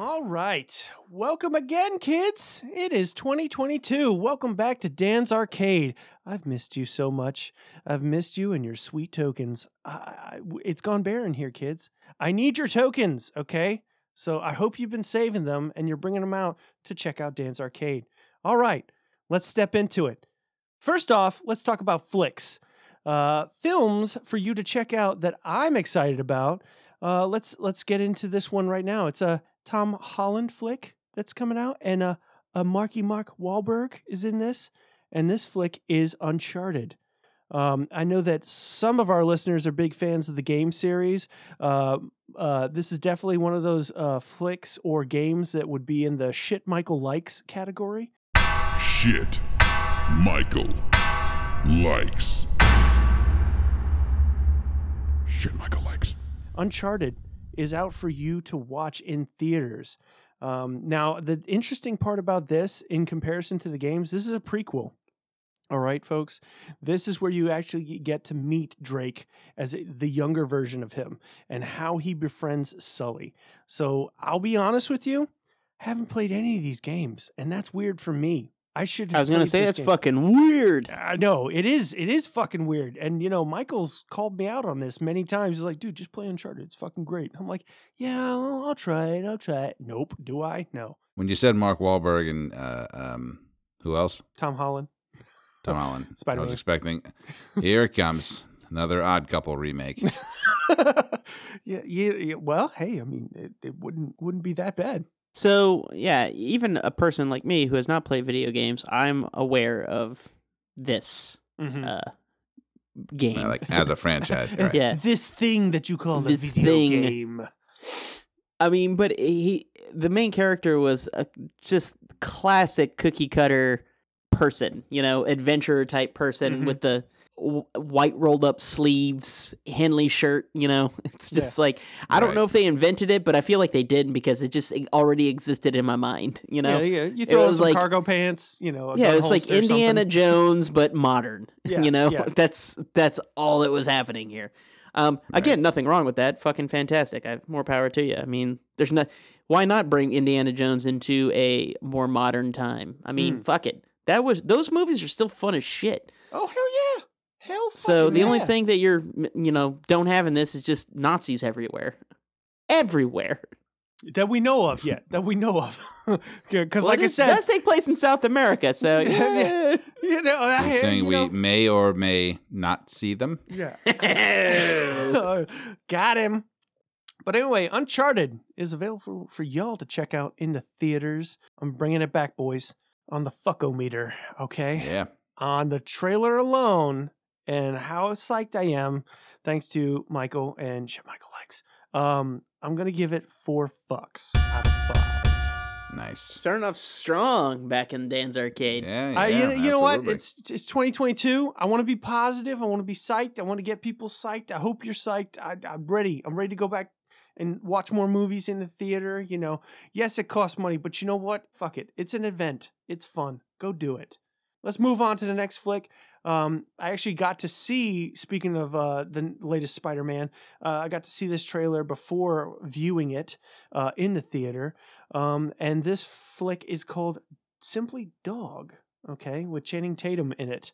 All right. Welcome again, kids. It is 2022. Welcome back to Dan's Arcade. I've missed you so much. I've missed you and your sweet tokens. I, I, it's gone bare in here, kids. I need your tokens, okay? So I hope you've been saving them and you're bringing them out to check out Dan's Arcade. All right, let's step into it. First off, let's talk about flicks. Uh, films for you to check out that I'm excited about. Uh, let's let's get into this one right now. It's a Tom Holland flick that's coming out, and a, a Marky Mark Wahlberg is in this, and this flick is Uncharted. Um, I know that some of our listeners are big fans of the game series. Uh, uh, this is definitely one of those uh, flicks or games that would be in the shit Michael likes category. Shit. Michael likes. Shit, Michael likes. Uncharted is out for you to watch in theaters. Um, now, the interesting part about this, in comparison to the games, this is a prequel. All right, folks. This is where you actually get to meet Drake as the younger version of him and how he befriends Sully. So I'll be honest with you, I haven't played any of these games, and that's weird for me. I should. I was gonna say that's game. fucking weird. I know it is. It is fucking weird. And you know, Michael's called me out on this many times. He's like, "Dude, just play Uncharted. It's fucking great." I'm like, "Yeah, I'll, I'll try it. I'll try it." Nope. Do I? No. When you said Mark Wahlberg and uh, um, who else? Tom Holland. Tom Holland. I Spider-Man. was expecting. Here it comes. Another Odd Couple remake. yeah, yeah, yeah. Well, hey, I mean, it, it wouldn't wouldn't be that bad. So yeah, even a person like me who has not played video games, I'm aware of this Mhm. uh, game. Like as a franchise. Right. Yeah. This thing that you call a This video thing. game. I mean, but he, the main character was a just classic cookie cutter person, you know, adventurer type person Mhm. with the w- white rolled up sleeves, Henley shirt, you know. It's Yeah. just like I don't Right. know if they invented it, but I feel like they didn't because it just already existed in my mind, you know. yeah, yeah. You throw on was like- cargo pants. You know. a Yeah, it's like Indiana something. Jones but modern. Yeah, you know, yeah. that's that's all that was happening here. Um, again, nothing wrong with that. Fucking fantastic. I have more power to you. I mean, there's no why not bring Indiana Jones into a more modern time? I mean, Mm. fuck it. That was those movies are still fun as shit. Oh hell yeah, hell. So fucking the only thing that you're you know don't have in this is just Nazis everywhere, everywhere. that we know of yet, that we know of, because Well, like it I is- said, does take place in South America. So Yeah, yeah. you know, I, You're saying you we know, may or may not see them. Yeah. Got him. But anyway, Uncharted is available for, for y'all to check out in the theaters. I'm bringing it back, boys, on the fuckometer, okay? Yeah. On the trailer alone and how psyched I am, thanks to Michael and shit, Michael likes. Um, I'm gonna give it four fucks out of five. Nice. Starting off strong back in Dan's arcade. Yeah. I, you, yeah, know, you know what? It's it's 2022. I want to be positive. I want to be psyched. I want to get people psyched. I hope you're psyched. I, I'm ready. I'm ready to go back and watch more movies in the theater. You know, yes, it costs money, but you know what? Fuck it. It's an event. It's fun. Go do it. Let's move on to the next flick. Um, I actually got to see. Speaking of uh, the latest Spider-Man, uh, I got to see this trailer before viewing it uh, in the theater. Um, and this flick is called simply Dog. Okay, with Channing Tatum in it.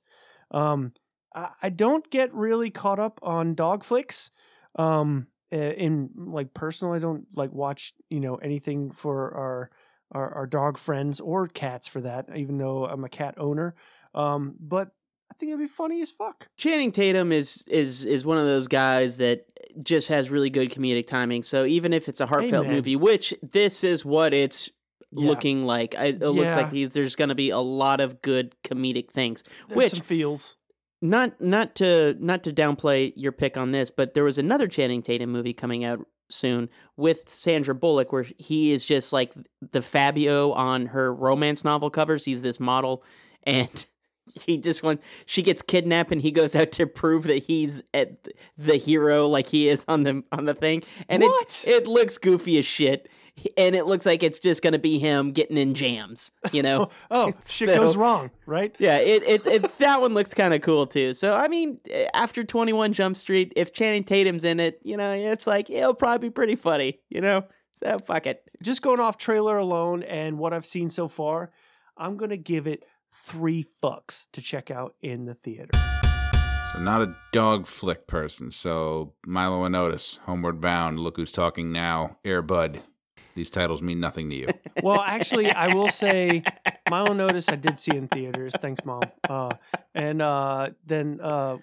Um, I, I don't get really caught up on dog flicks. Um, uh, in like personal, I don't like watch you know anything for our our, our dog friends or cats for that. Even though I'm a cat owner, um, but I think it'd be funny as fuck. Channing Tatum is is is one of those guys that just has really good comedic timing. So even if it's a heartfelt Amen. movie, which this is what it's Yeah. looking like, I, it looks like he's, there's going to be a lot of good comedic things. There's which some feels. not not to not to downplay your pick on this, but there was another Channing Tatum movie coming out soon with Sandra Bullock where he is just like the Fabio on her romance novel covers. He's this model and he just went she gets kidnapped and he goes out to prove that he's at the hero like he is on the on the thing. And What? it it looks goofy as shit. And it looks like it's just gonna be him getting in jams, you know. Oh, shit So- goes wrong, right? Yeah, it, it, it that one looks kind of cool too. So I mean, eh, after Twenty One Jump Street, if Channing Tatum's in it, you know, it's like it'll probably be pretty funny, you know. So fuck it. just going off trailer alone and what I've seen so far, I'm gonna give it three fucks to check out in the theater. So not a dog flick person. So Milo and Otis, Homeward Bound, Look Who's Talking Now, Air Bud. These titles mean nothing to you. Well, actually, I will say Milo and Otis I did see in theaters. Thanks, mom. Uh, and uh, then uh,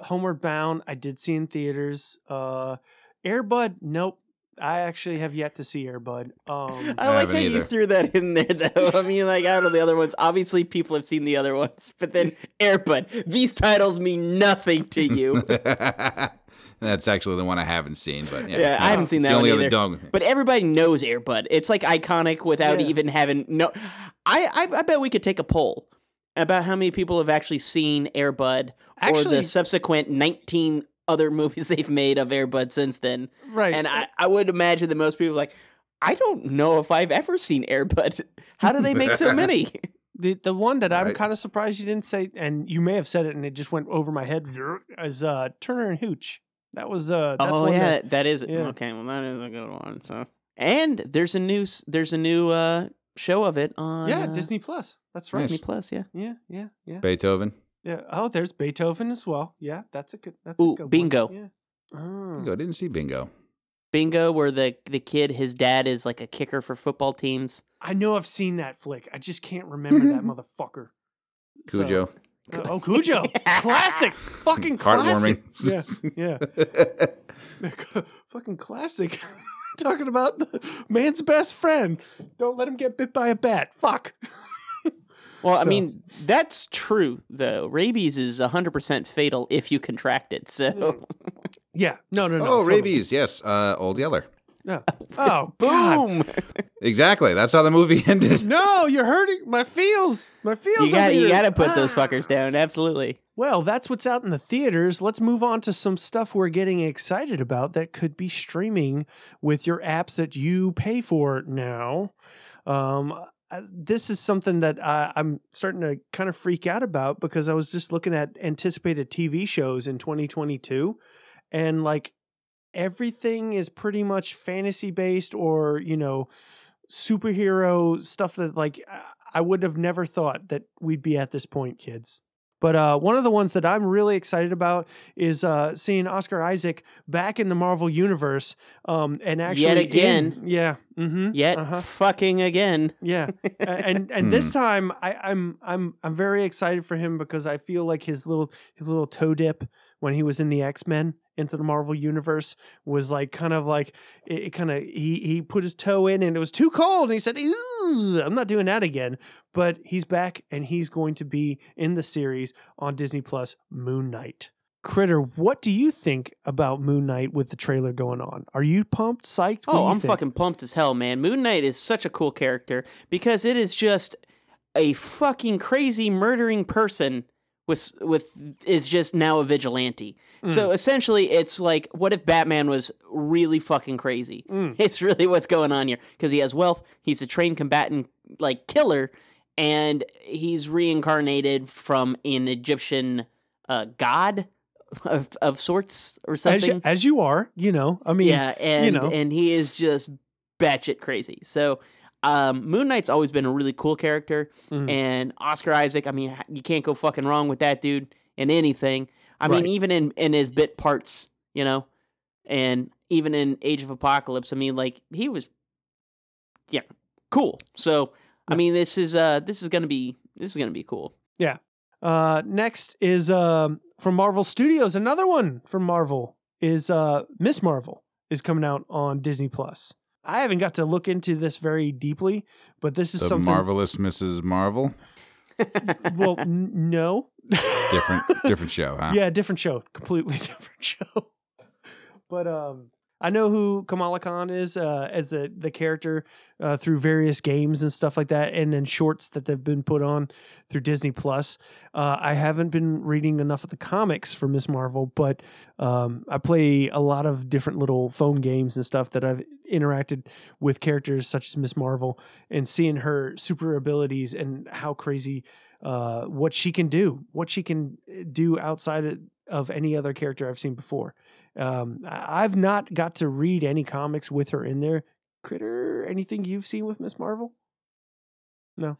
Homeward Bound I did see in theaters. Uh, Airbud, nope. I actually have yet to see Airbud. Um, I like haven't how you threw that in there, though. I mean, like out of the other ones, obviously people have seen the other ones, but then Airbud. These titles mean nothing to you. That's actually the one I haven't seen, but yeah, Yeah, I haven't seen that the only one other either. dog. But everybody knows Airbud. It's like iconic without Yeah. even having no. I, I I bet we could take a poll about how many people have actually seen Airbud or the subsequent nineteen other movies they've made of Airbud since then. right. And I I would imagine that most people are like. I don't know if I've ever seen Airbud. How do they make so many? The the one that I'm Right. kind of surprised you didn't say, and you may have said it, and it just went over my head, is uh, Turner and Hooch. That was uh, that's oh one yeah, that, that is yeah. okay. Well, that is a good one. So, and there's a new there's a new uh, show of it on yeah, uh, Disney Plus. That's right. Disney Plus. Yeah. Yeah, yeah, yeah, Beethoven. yeah. Oh, there's Beethoven as well. Yeah, that's a good. That's a Ooh, good one. Bingo. Yeah. Oh. Bingo. Didn't see Bingo. Bingo, where the the kid, his dad is like a kicker for football teams. I know I've seen that flick. I just can't remember that motherfucker. So- Cujo. Uh, oh, Cujo, classic, fucking classic. Heartwarming. Yeah, yeah. fucking classic. Talking about the man's best friend. Don't let him get bit by a bat. Fuck. Well, I mean, that's true though. Rabies is hundred percent fatal if you contract it. So, Yeah. No, no, no. oh, totally. rabies. Yes. Uh, Old Yeller. No. Oh, boom! Exactly. That's how the movie ended. No, you're hurting my feels. My feels. you got to you got to put those Ah. fuckers down. Absolutely. Well, that's what's out in the theaters. Let's move on to some stuff we're getting excited about that could be streaming with your apps that you pay for now. Um, uh, this is something that I, I'm starting to kind of freak out about because I was just looking at anticipated TV shows in 2022. and like everything is pretty much fantasy based or you know superhero stuff that like I- I would have never thought that we'd be at this point, kids. But uh, one of the ones that I'm really excited about is uh, seeing Oscar Isaac back in the Marvel universe, um, and actually Yet in- again. yeah, mm-hmm, Yet uh-huh. fucking again. Yeah, and and this time I, I'm I'm I'm very excited for him because I feel like his little his little toe dip when he was in the X Men into the Marvel universe was like kind of like it, it kind of he he put his toe in and it was too cold and he said, "Ooh, I'm not doing that again." But he's back and he's going to be in the series on Disney Plus, Moon Knight. Critter, what do you think about Moon Knight with the trailer going on? Are you pumped, psyched? What Oh, I'm think? fucking pumped as hell, man. Moon Knight is such a cool character because it is just a fucking crazy murdering person with with is just now a vigilante. So essentially it's like what if Batman was really fucking crazy? It's really what's going on here because he has wealth, he's a trained combatant like killer and he's reincarnated from an Egyptian uh, god of, of sorts or as, something. you- as you are, you know. I mean, yeah, and you know. and he is just batshit crazy. So, um, Moon Knight's always been a really cool character, Mhm. and Oscar Isaac. I mean, you can't go fucking wrong with that dude in anything. I mean, even in in his bit parts, you know, and even in Age of Apocalypse. I mean, like he was, yeah, cool. So, I mean, this is uh, this is gonna be this is gonna be cool. Yeah. Uh, next is um, from Marvel Studios. Another one from Marvel is uh, Miss Marvel is coming out on Disney Plus. I haven't got to look into this very deeply, but this is The something. marvelous Mrs. Marvel. well, n- no. Different, different show, huh? Yeah, different show, completely different show. but um, I know who Kamala Khan is uh, as the the character uh, through various games and stuff like that, and then shorts that they've been put on through Disney Plus. Uh, I haven't been reading enough of the comics for Miss Marvel, but um, I play a lot of different little phone games and stuff that I've interacted with characters such as Miss Marvel and seeing her super abilities and how crazy uh, what she can do, what she can uh, do outside of, of any other character I've seen before. Um, I've not got to read any comics with her in there. Critter, anything you've seen with Miss Marvel? No.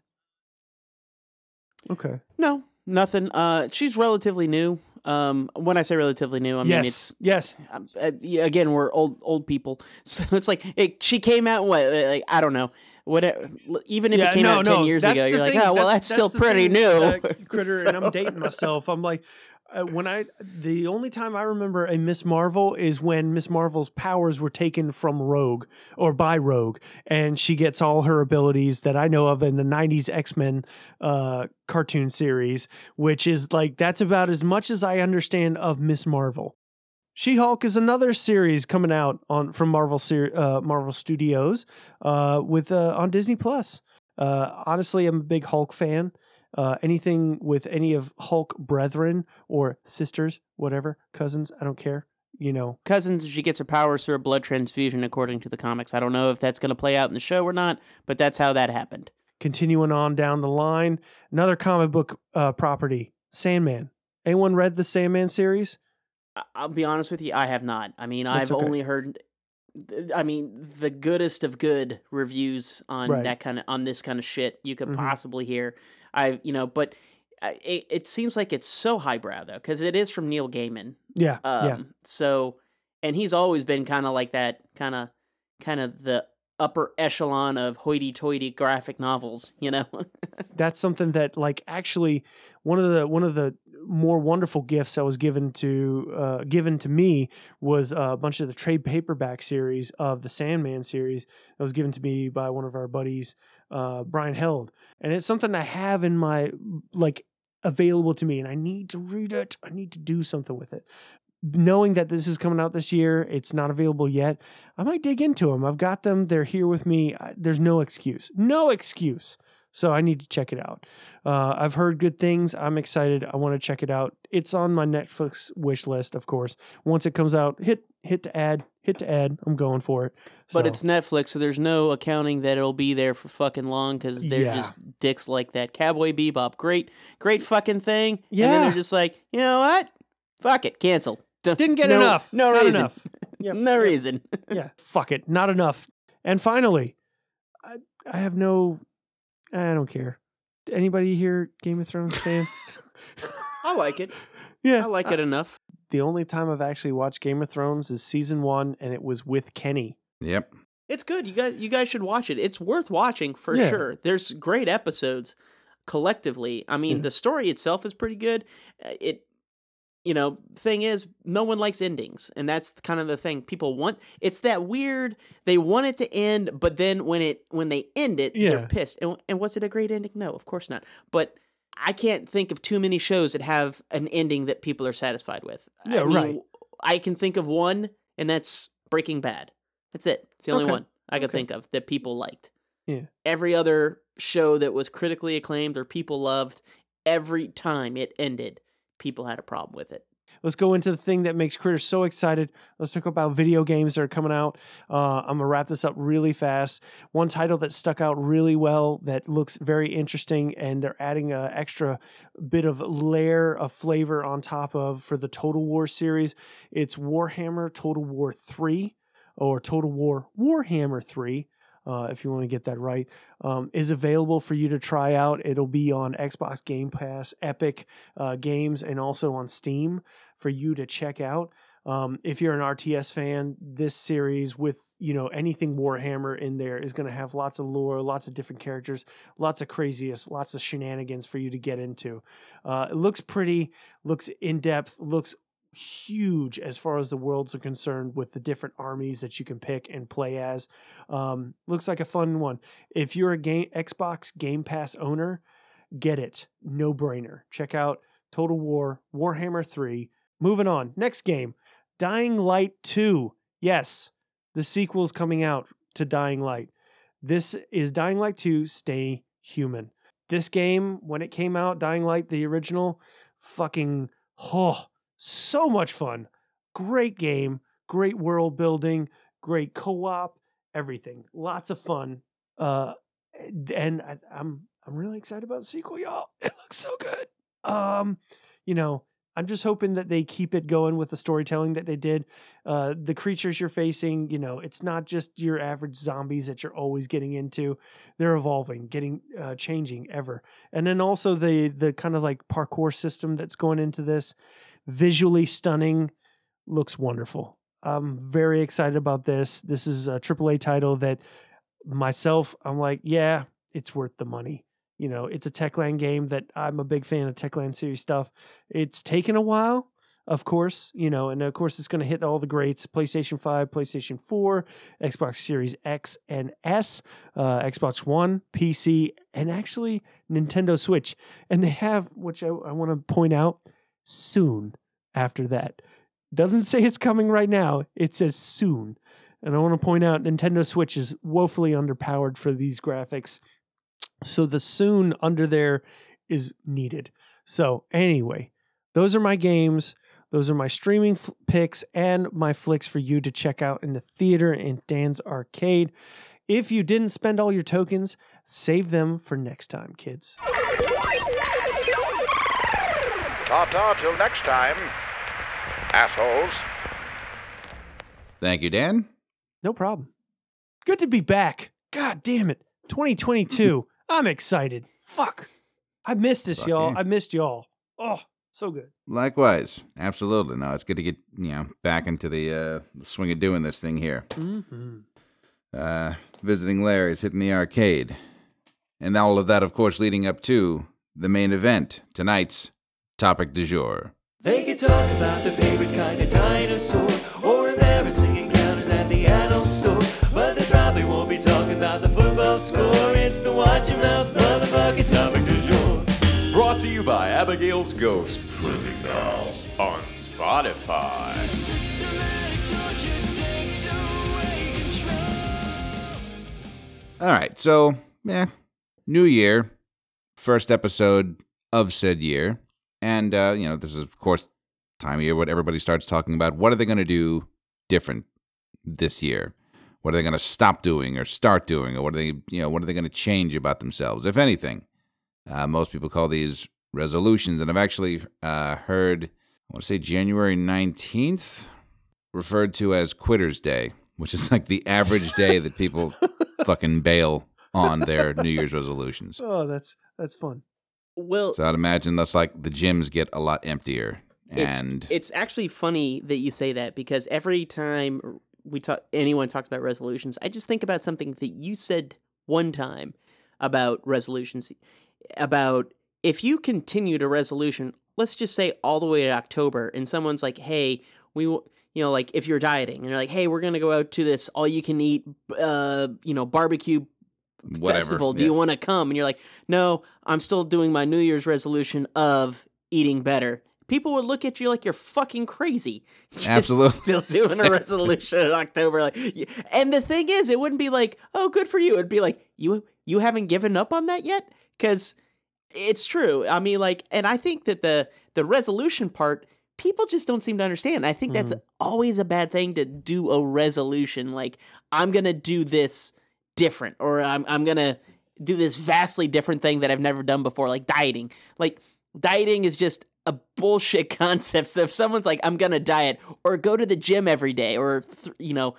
Okay. No, nothing. Uh, she's relatively new. Um, when I say relatively new, I mean it's yes. Yes. um, uh, again, we're old old people, so it's like it, she came out what like I don't know what even if Yeah, it came no, out ten no, years ago, you're like oh well that's, still pretty thing, new, uh, critter, and I'm dating myself. I'm like, uh, when I the only time I remember a Miss Marvel is when Miss Marvel's powers were taken from Rogue or by Rogue, and she gets all her abilities that I know of in the '90s X Men uh, cartoon series, which is like that's about as much as I understand of Miss Marvel. She Hulk is another series coming out on from Marvel ser- uh, Marvel Studios uh, with uh, on Disney Plus. Uh, honestly, I'm a big Hulk fan. Uh, anything with any of Hulk brethren or sisters, whatever, cousins, I don't care. You know, Cousins, she gets her powers through a blood transfusion, according to the comics. I don't know if that's going to play out in the show or not, but that's how that happened. continuing on down the line, another comic book uh, property, Sandman. Anyone read the Sandman series? I'll be honest with you, I have not. I mean, That's I've okay. only heard, I mean, the goodest of good reviews on Right. that kind of on this kind of shit you could Mhm. possibly hear. I, you know, but it, it seems like it's so highbrow though, because it is from Neil Gaiman. Yeah, Um, yeah. So, and he's always been kind of like that, kind of, kind of the upper echelon of hoity-toity graphic novels. You know. that's something that like actually one of the one of the more wonderful gifts that was given to uh, given to me was a bunch of the trade paperback series of the Sandman series that was given to me by one of our buddies, uh, Brian Held, and it's something I have in my like available to me, and I need to read it. I need to do something with it. Knowing that this is coming out this year, it's not available yet. I might dig into them. I've got them. They're here with me. I- There's no excuse. No excuse. So I need to check it out. Uh, I've heard good things. I'm excited. I want to check it out. It's on my Netflix wish list, of course. Once it comes out, hit hit to add, hit to add. I'm going for it. But it's Netflix, so there's no accounting that it'll be there for fucking long because they're Yeah. just dicks like that. Cowboy Bebop, great, great fucking thing. Yeah. And then they're just like, you know what? Fuck it, cancel. Didn't get No- enough. no Not reason. enough. Yep, no yep. reason. yeah, fuck it, not enough. And finally, I, I have no, I don't care. Anybody here Game of Thrones fan? I like it. yeah, I like it enough. The only time I've actually watched Game of Thrones is season one, and it was with Kenny. Yep. It's good. You guys, you guys should watch it. It's worth watching for Yeah. sure. There's great episodes collectively. I mean, Yeah. the story itself is pretty good. Uh, It, you know, thing is, no one likes endings, and that's kind of the thing. People want. It's that weird. They want it to end, but then when it when they end it, Yeah. they're pissed. And, and was it a great ending? No, of course not. But I can't think of too many shows that have an ending that people are satisfied with. Yeah, I mean, right. I can think of one, and that's Breaking Bad. That's it. It's the only Okay. one I could Okay. think of that people liked. Yeah. Every other show that was critically acclaimed or people loved, every time it ended, people had a problem with it. Let's go into the thing that makes critters so excited. Let's talk about video games that are coming out. Uh, I'm gonna wrap this up really fast. One title that stuck out really well that looks very interesting, and they're adding an extra bit of layer of flavor on top of for the Total War series. It's Warhammer Total War Three, or Total War Warhammer Three. Uh, if you want to get that right, um, is available for you to try out. It'll be on Xbox Game Pass, Epic uh, Games, and also on Steam for you to check out. Um, if you're an RTS fan, this series with you know anything Warhammer in there is going to have lots of lore, lots of different characters, lots of craziest, lots of shenanigans for you to get into. Uh, it looks pretty, looks in depth, looks huge as far as the worlds are concerned with the different armies that you can pick and play as. Um, looks like a fun one. If you're a game Xbox Game Pass owner, get it. No brainer. Check out Total War, Warhammer 3. Moving on. Next game Dying Light 2. Yes, the sequel's coming out to Dying Light. This is Dying Light 2 Stay Human. This game, when it came out, Dying Light, the original, fucking, oh, so much fun. Great game, great world building, great co op, everything. Lots of fun. Uh, and I, I'm I'm really excited about the sequel, y'all. It looks so good. Um, you know, I'm just hoping that they keep it going with the storytelling that they did. Uh, the creatures you're facing, you know, it's not just your average zombies that you're always getting into. They're evolving, getting uh, changing ever. And then also the the kind of like parkour system that's going into this, visually stunning, looks wonderful. I'm very excited about this. This is a AAA title that myself, I'm like, yeah, it's worth the money. You know, it's a Techland game that I'm a big fan of Techland series stuff. It's taken a while, of course, you know, and of course it's going to hit all the greats PlayStation 5, PlayStation 4, Xbox Series X and S, uh, Xbox One, PC, and actually Nintendo Switch. And they have, which I, I want to point out, soon after that. Doesn't say it's coming right now, it says soon. And I want to point out Nintendo Switch is woefully underpowered for these graphics. So the soon under there is needed. So, anyway, those are my games. Those are my streaming f- picks and my flicks for you to check out in the theater in Dan's Arcade. If you didn't spend all your tokens, save them for next time, kids. Ta ta till next time, assholes. Thank you, Dan. No problem. Good to be back. God damn it. 2022. I'm excited. Fuck. I missed this, Fuck y'all. yeah. I missed y'all. Oh, so good. Likewise, absolutely. No, it's good to get you know back into the uh, the swing of doing this thing here. Mm-hmm. Uh, visiting Larry's, hitting the arcade, and all of that, of course, leading up to the main event tonight's topic du jour. They can talk about their favorite kind of dinosaur or embarrassing encounters at the adult store, but they probably won't be talking about the football score. It's the watch your mouth motherfucking topic du jour. Brought to you by Abigail's Ghost Trending Now on Spotify. All right, so yeah, new year, first episode of said year, and uh, you know this is of course time of year what everybody starts talking about. What are they going to do different this year? What are they going to stop doing or start doing, or what are they you know what are they going to change about themselves, if anything? Uh, most people call these resolutions, and I've actually uh, heard I want to say January 19th, referred to as Quitter's Day, which is like the average day that people fucking bail on their New Year's resolutions. Oh, that's that's fun. Well, So I'd imagine that's like the gyms get a lot emptier. And it's actually funny that you say that because every time we talk, anyone talks about resolutions, I just think about something that you said one time about resolutions. About if you continue to resolution, let's just say all the way to October, and someone's like, "Hey, we." w- You know, like if you're dieting and you're like, "Hey, we're gonna go out to this all-you-can-eat, uh, you know, barbecue Whatever, festival. Do yeah. you want to come?" And you're like, "No, I'm still doing my New Year's resolution of eating better." People would look at you like you're fucking crazy. Just Absolutely. still doing a resolution in October. Like, and the thing is, it wouldn't be like, "Oh, good for you." It'd be like, "You you haven't given up on that yet?" Because it's true. I mean, like, and I think that the the resolution part, people just don't seem to understand. I think that's mm-hmm. always a bad thing to do a resolution. Like, I'm gonna do this different, or I'm I'm gonna do this vastly different thing that I've never done before, like dieting. Like, dieting is just a bullshit concept. So if someone's like, I'm gonna diet, or go to the gym every day, or th- you know,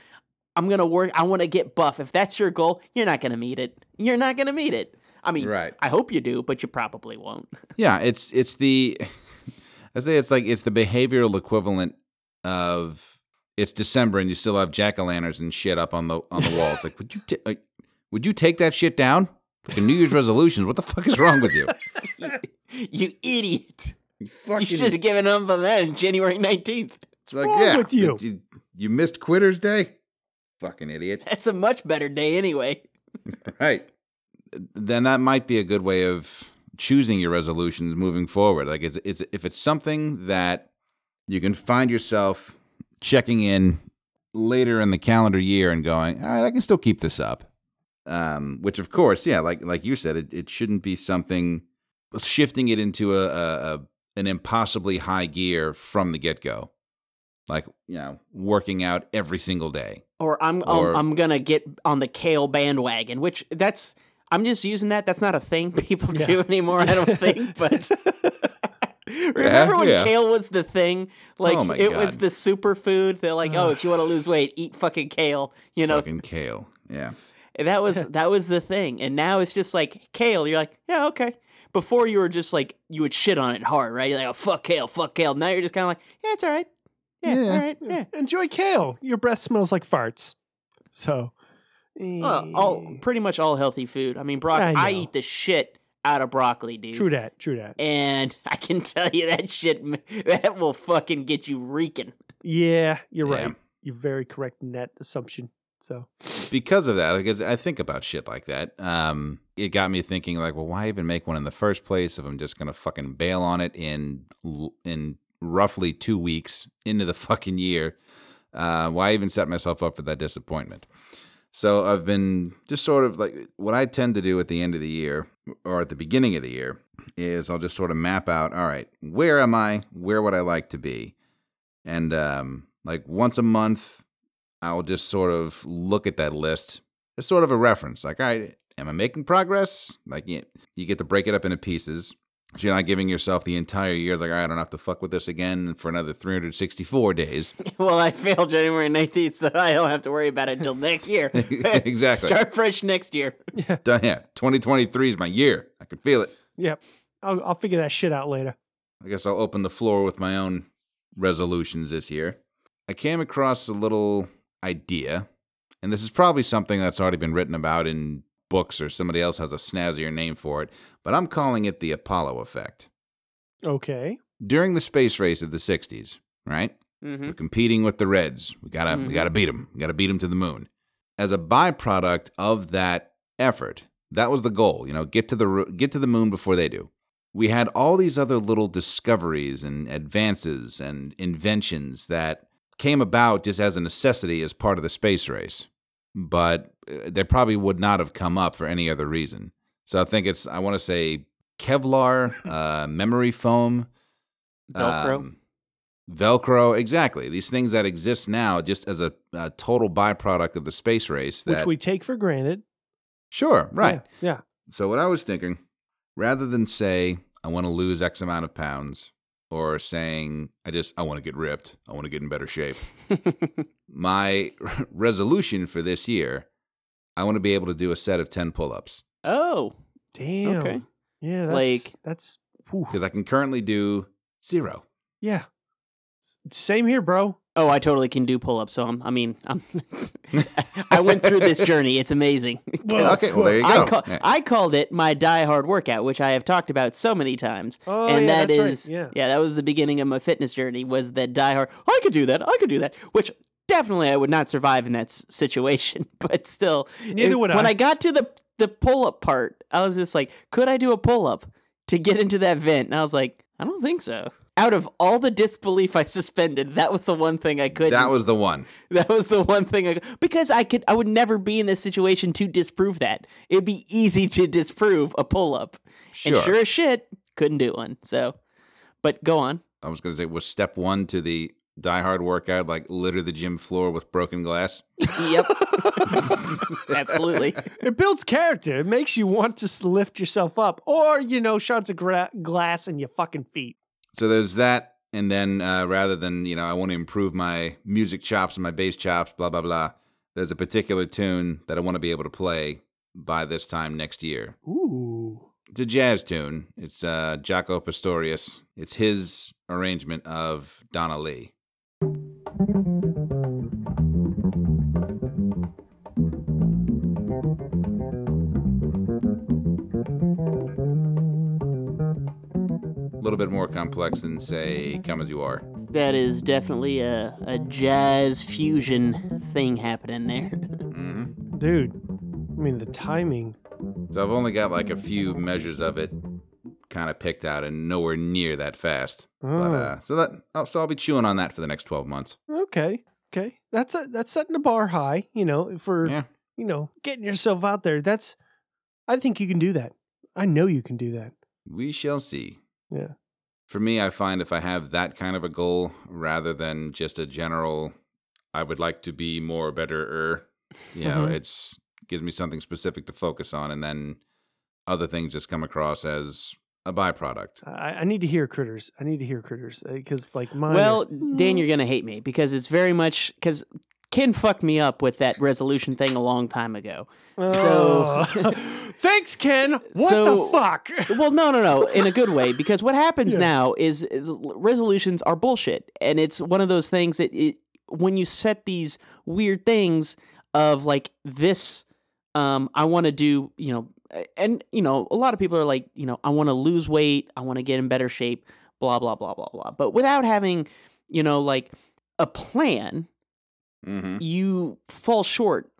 I'm gonna work, I want to get buff. If that's your goal, you're not gonna meet it. You're not gonna meet it. I mean, Right. I hope you do, but you probably won't. Yeah, it's it's the I say it's like it's the behavioral equivalent of it's December and you still have jack o' lanterns and shit up on the on the wall. It's like would you ta- like, would you take that shit down? Fucking New Year's resolutions. What the fuck is wrong with you? you idiot. You fucking- should have given up on that on January 19th. It's like yeah, you? you missed Quitter's Day. Fucking idiot. That's a much better day anyway. Right. Then that might be a good way of choosing your resolutions moving forward. Like it's, it's if it's something that you can find yourself checking in later in the calendar year and going, all right, I can still keep this up. Um, which of course, yeah, like like you said, it, it shouldn't be something shifting it into a, a, a an impossibly high gear from the get go. Like, you know, working out every single day. Or I'm Or- I'm, I'm gonna get on the kale bandwagon, which that's I'm just using that. That's not a thing people do anymore. I don't think, but. Remember when yeah. kale was the thing? Oh like Oh my it was the superfood. They're like, oh, if you want to lose weight, eat fucking kale. You know, Fucking kale. Yeah. And that was that was the thing. And now it's just like kale. You're like, yeah, okay. Before you were just like you would shit on it hard, right? You're like, oh fuck kale, fuck kale. Now you're just kind of like, yeah, it's all right. Yeah, all right. Yeah. Enjoy kale. Your breath smells like farts. So, Well, all eh. pretty much all healthy food. I mean, broccoli. I I, eat the shit out of broccoli, dude. true that. True that. And I can tell you that shit that will fucking get you reeking. Yeah, you're Yeah. right. You're very correct in that assumption. So, because of that, because I think about shit like that, um, it got me thinking like, well, why even make one in the first place if I'm just gonna fucking bail on it in in roughly two weeks into the fucking year? Uh, why even set myself up for that disappointment? So I've been just sort of like what I tend to do at the end of the year or at the beginning of the year is I'll just sort of map out, all right, where am I? Where would I like to be? And um, like once a month, I'll just sort of look at that list as sort of a reference. Like, all right, am I making progress? Like, you, you get to break it up into pieces. So you're not giving yourself the entire year, like, all right, I don't have to fuck with this again for another 364 days. Well, I failed January 19th, so I don't have to worry about it until next year. Exactly. Start fresh next year. Done, yeah, 2023 is my year. I can feel it. yep. I'll, I'll figure that shit out later. I guess I'll open the floor with my own resolutions this year. I came across a little idea, and this is probably something that's already been written about in books or somebody else has a snazzier name for it, but I'm calling it the Apollo effect. Okay. During the space race of the 60s, right? Mm-hmm. We're competing with the Reds. We gotta, we Mhm. gotta beat them. We gotta beat them to the moon. As a byproduct of that effort, that was the goal. You know, get to the get to the moon before they do. We had all these other little discoveries and advances and inventions that came about just as a necessity as part of the space race, but they probably would not have come up for any other reason. So I think it's I want to say Kevlar, uh, memory foam, Velcro. um, Velcro, exactly. These things that exist now just as a, a total byproduct of the space race. That, Which we take for granted. sure, right. Yeah. yeah. So what I was thinking, rather than say I want to lose X amount of pounds, or saying I just I want to get ripped. I want to get in better shape. My resolution for this year, I want to be able to do a set of 10 pull-ups Oh, Damn. Okay. Yeah, that's Like- that's because I can currently do zero. yeah. S- Same here, bro. oh, I totally can do pull ups. So I'm. I mean, I'm. I went through this journey. It's amazing. Well, okay, well there you go. I, call, Yeah. I called it my die hard workout, which I have talked about so many times. Oh, and yeah, that that's right, is- yeah. that was the beginning of my fitness journey. Was that die hard? I could do that. I could do that. Which definitely I would not survive in that s- situation. But still, Neither it- would I. When I. I got to the the pull up part, I was just like, could I do a pull up to get into that vent? And I was like, I don't think so. Out of all the disbelief I suspended, that was the one thing I couldn't. That was the one. That was the one thing I because I could I would never be in this situation to disprove that. It'd be easy to disprove a pull up. And Sure. sure as shit, couldn't do one. So but go on. I was going to say was step 1 to the die hard workout like litter the gym floor with broken glass. Yep. Absolutely. It builds character. It makes you want to lift yourself up, or you know, shards of gra- glass in your fucking feet. So there's that, and then uh, rather than you know, I want to improve my music chops and my bass chops, blah blah blah. There's a particular tune that I want to be able to play by this time next year. Ooh. It's a jazz tune. It's uh, Jaco Pastorius. It's his arrangement of Donna Lee. A little bit more complex than say "Come as You Are." That is definitely a, a jazz fusion thing happening there. hmm Dude, I mean the timing. So I've only got like a few measures of it kind of picked out, and nowhere near that fast. But Oh. uh, so that oh, so I'll be chewing on that for the next twelve months. Okay, okay, that's a, that's setting the bar high. You know, for Yeah. you know getting yourself out there. That's, I think you can do that. I know you can do that. We shall see. Yeah. For me, I find if I have that kind of a goal rather than just a general, I would like to be more better. Err, you know, Mhm. it's gives me something specific to focus on, and then other things just come across as a byproduct. I, I need to hear critters. I need to hear critters uh, because like mine. Well, are- Dan, mm. you're gonna hate me because it's very much because Ken fucked me up with that resolution thing a long time ago. So Oh. thanks, Ken. What So- the fuck? well, no, no, no, in a good way because what happens Yeah. now is uh, is resolutions are bullshit, and it's one of those things that it, when you set these weird things of like this, um, I want to do, you know, and you know, a lot of people are like, you know, I want to lose weight, I want to get in better shape, blah blah blah blah blah, but without having, you know, like a plan, Mm-hmm. you fall short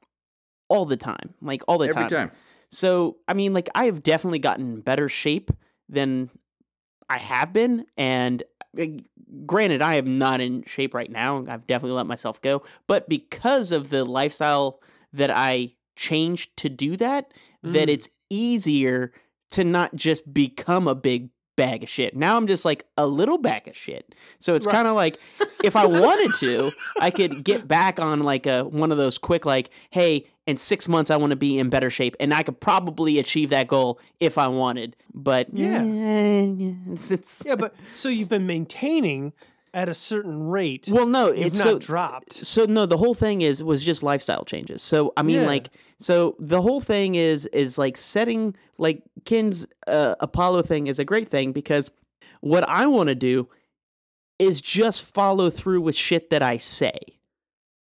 all the time, like all the Every time. so, I mean, like, I have definitely gotten better shape than I have been. And uh, granted, I am not in shape right now. I've definitely let myself go. But because of the lifestyle that I changed to do that, that Mm. it's easier to not just become a big bag of shit. Now I'm just like a little bag of shit. So it's Right. kind of like if I wanted to, I could get back on like a one of those quick like, hey, in 6 months I want to be in better shape and I could probably achieve that goal if I wanted. But Yeah. eh, it's, it's yeah, but so you've been maintaining at a certain rate. well, no, you've it's not so dropped. so no, the whole thing is was just lifestyle changes. So I mean, Yeah. like, so the whole thing is is like setting like Ken's uh, Apollo thing is a great thing because what I want to do is just follow through with shit that I say.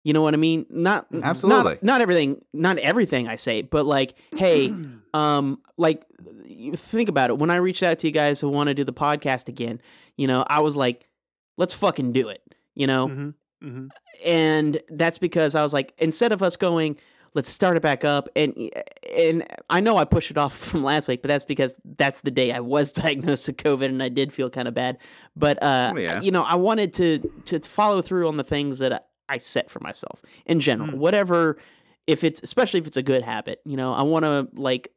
You know what I mean? Not Absolutely. Not, not everything. Not everything I say, but like, hey, um, like, you think about it. When I reached out to you guys who want to do the podcast again, you know, I was like, let's fucking do it. You know, Mm-hmm. Mm-hmm. and that's because I was like, instead of us going, let's start it back up, and and I know I pushed it off from last week, but that's because that's the day I was diagnosed with COVID, and I did feel kind of bad. But uh, Oh, yeah. you know, I wanted to to follow through on the things that I, I set for myself in general, whatever. If it's especially if it's a good habit, you know, I want to like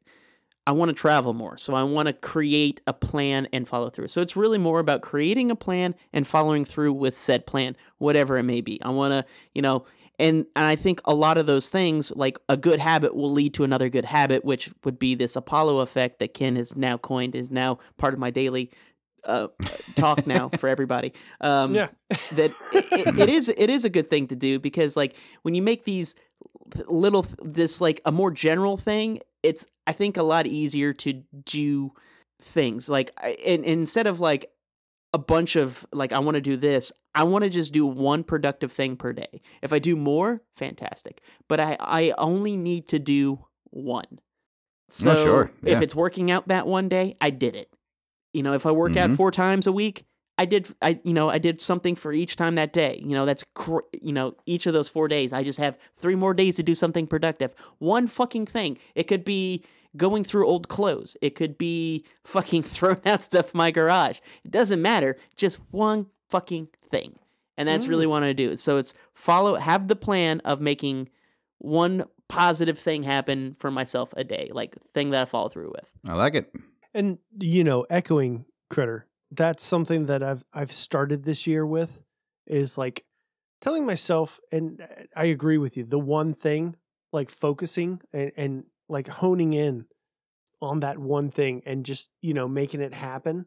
I want to travel more. So I want to create a plan and follow through. So it's really more about creating a plan and following through with said plan, whatever it may be. I want to, you know, and, and I think a lot of those things, like a good habit, will lead to another good habit, which would be this Apollo effect that Ken has now coined, is now part of my daily uh, talk now for everybody. Um, Yeah. that it, it- it is it is a good thing to do because like when you make these little this like a more general thing, it's I think a lot easier to do things like I- and, and instead of like a bunch of like I want to do this, I want to just do one productive thing per day. If I do more, fantastic. But I I only need to do one. So Oh, sure. if it's working out that one day, I did it. You know, if I work out Mhm. four times a week, I did I you know, I did something for each time that day. You know, that's cr- you know, each of those 4 days I just have 3 more days to do something productive. One fucking thing. It could be going through old clothes. It could be fucking throwing out stuff in my garage. It doesn't matter. Just one fucking thing. And that's really mm. what I do. So it's follow have the plan of making one positive thing happen for myself a day, like thing that I follow through with. I like it. And you know, echoing critter, that's something that I've I've started this year with is like telling myself and uh, I agree with you, the one thing, like focusing and, and like honing in on that one thing and just, you know, making it happen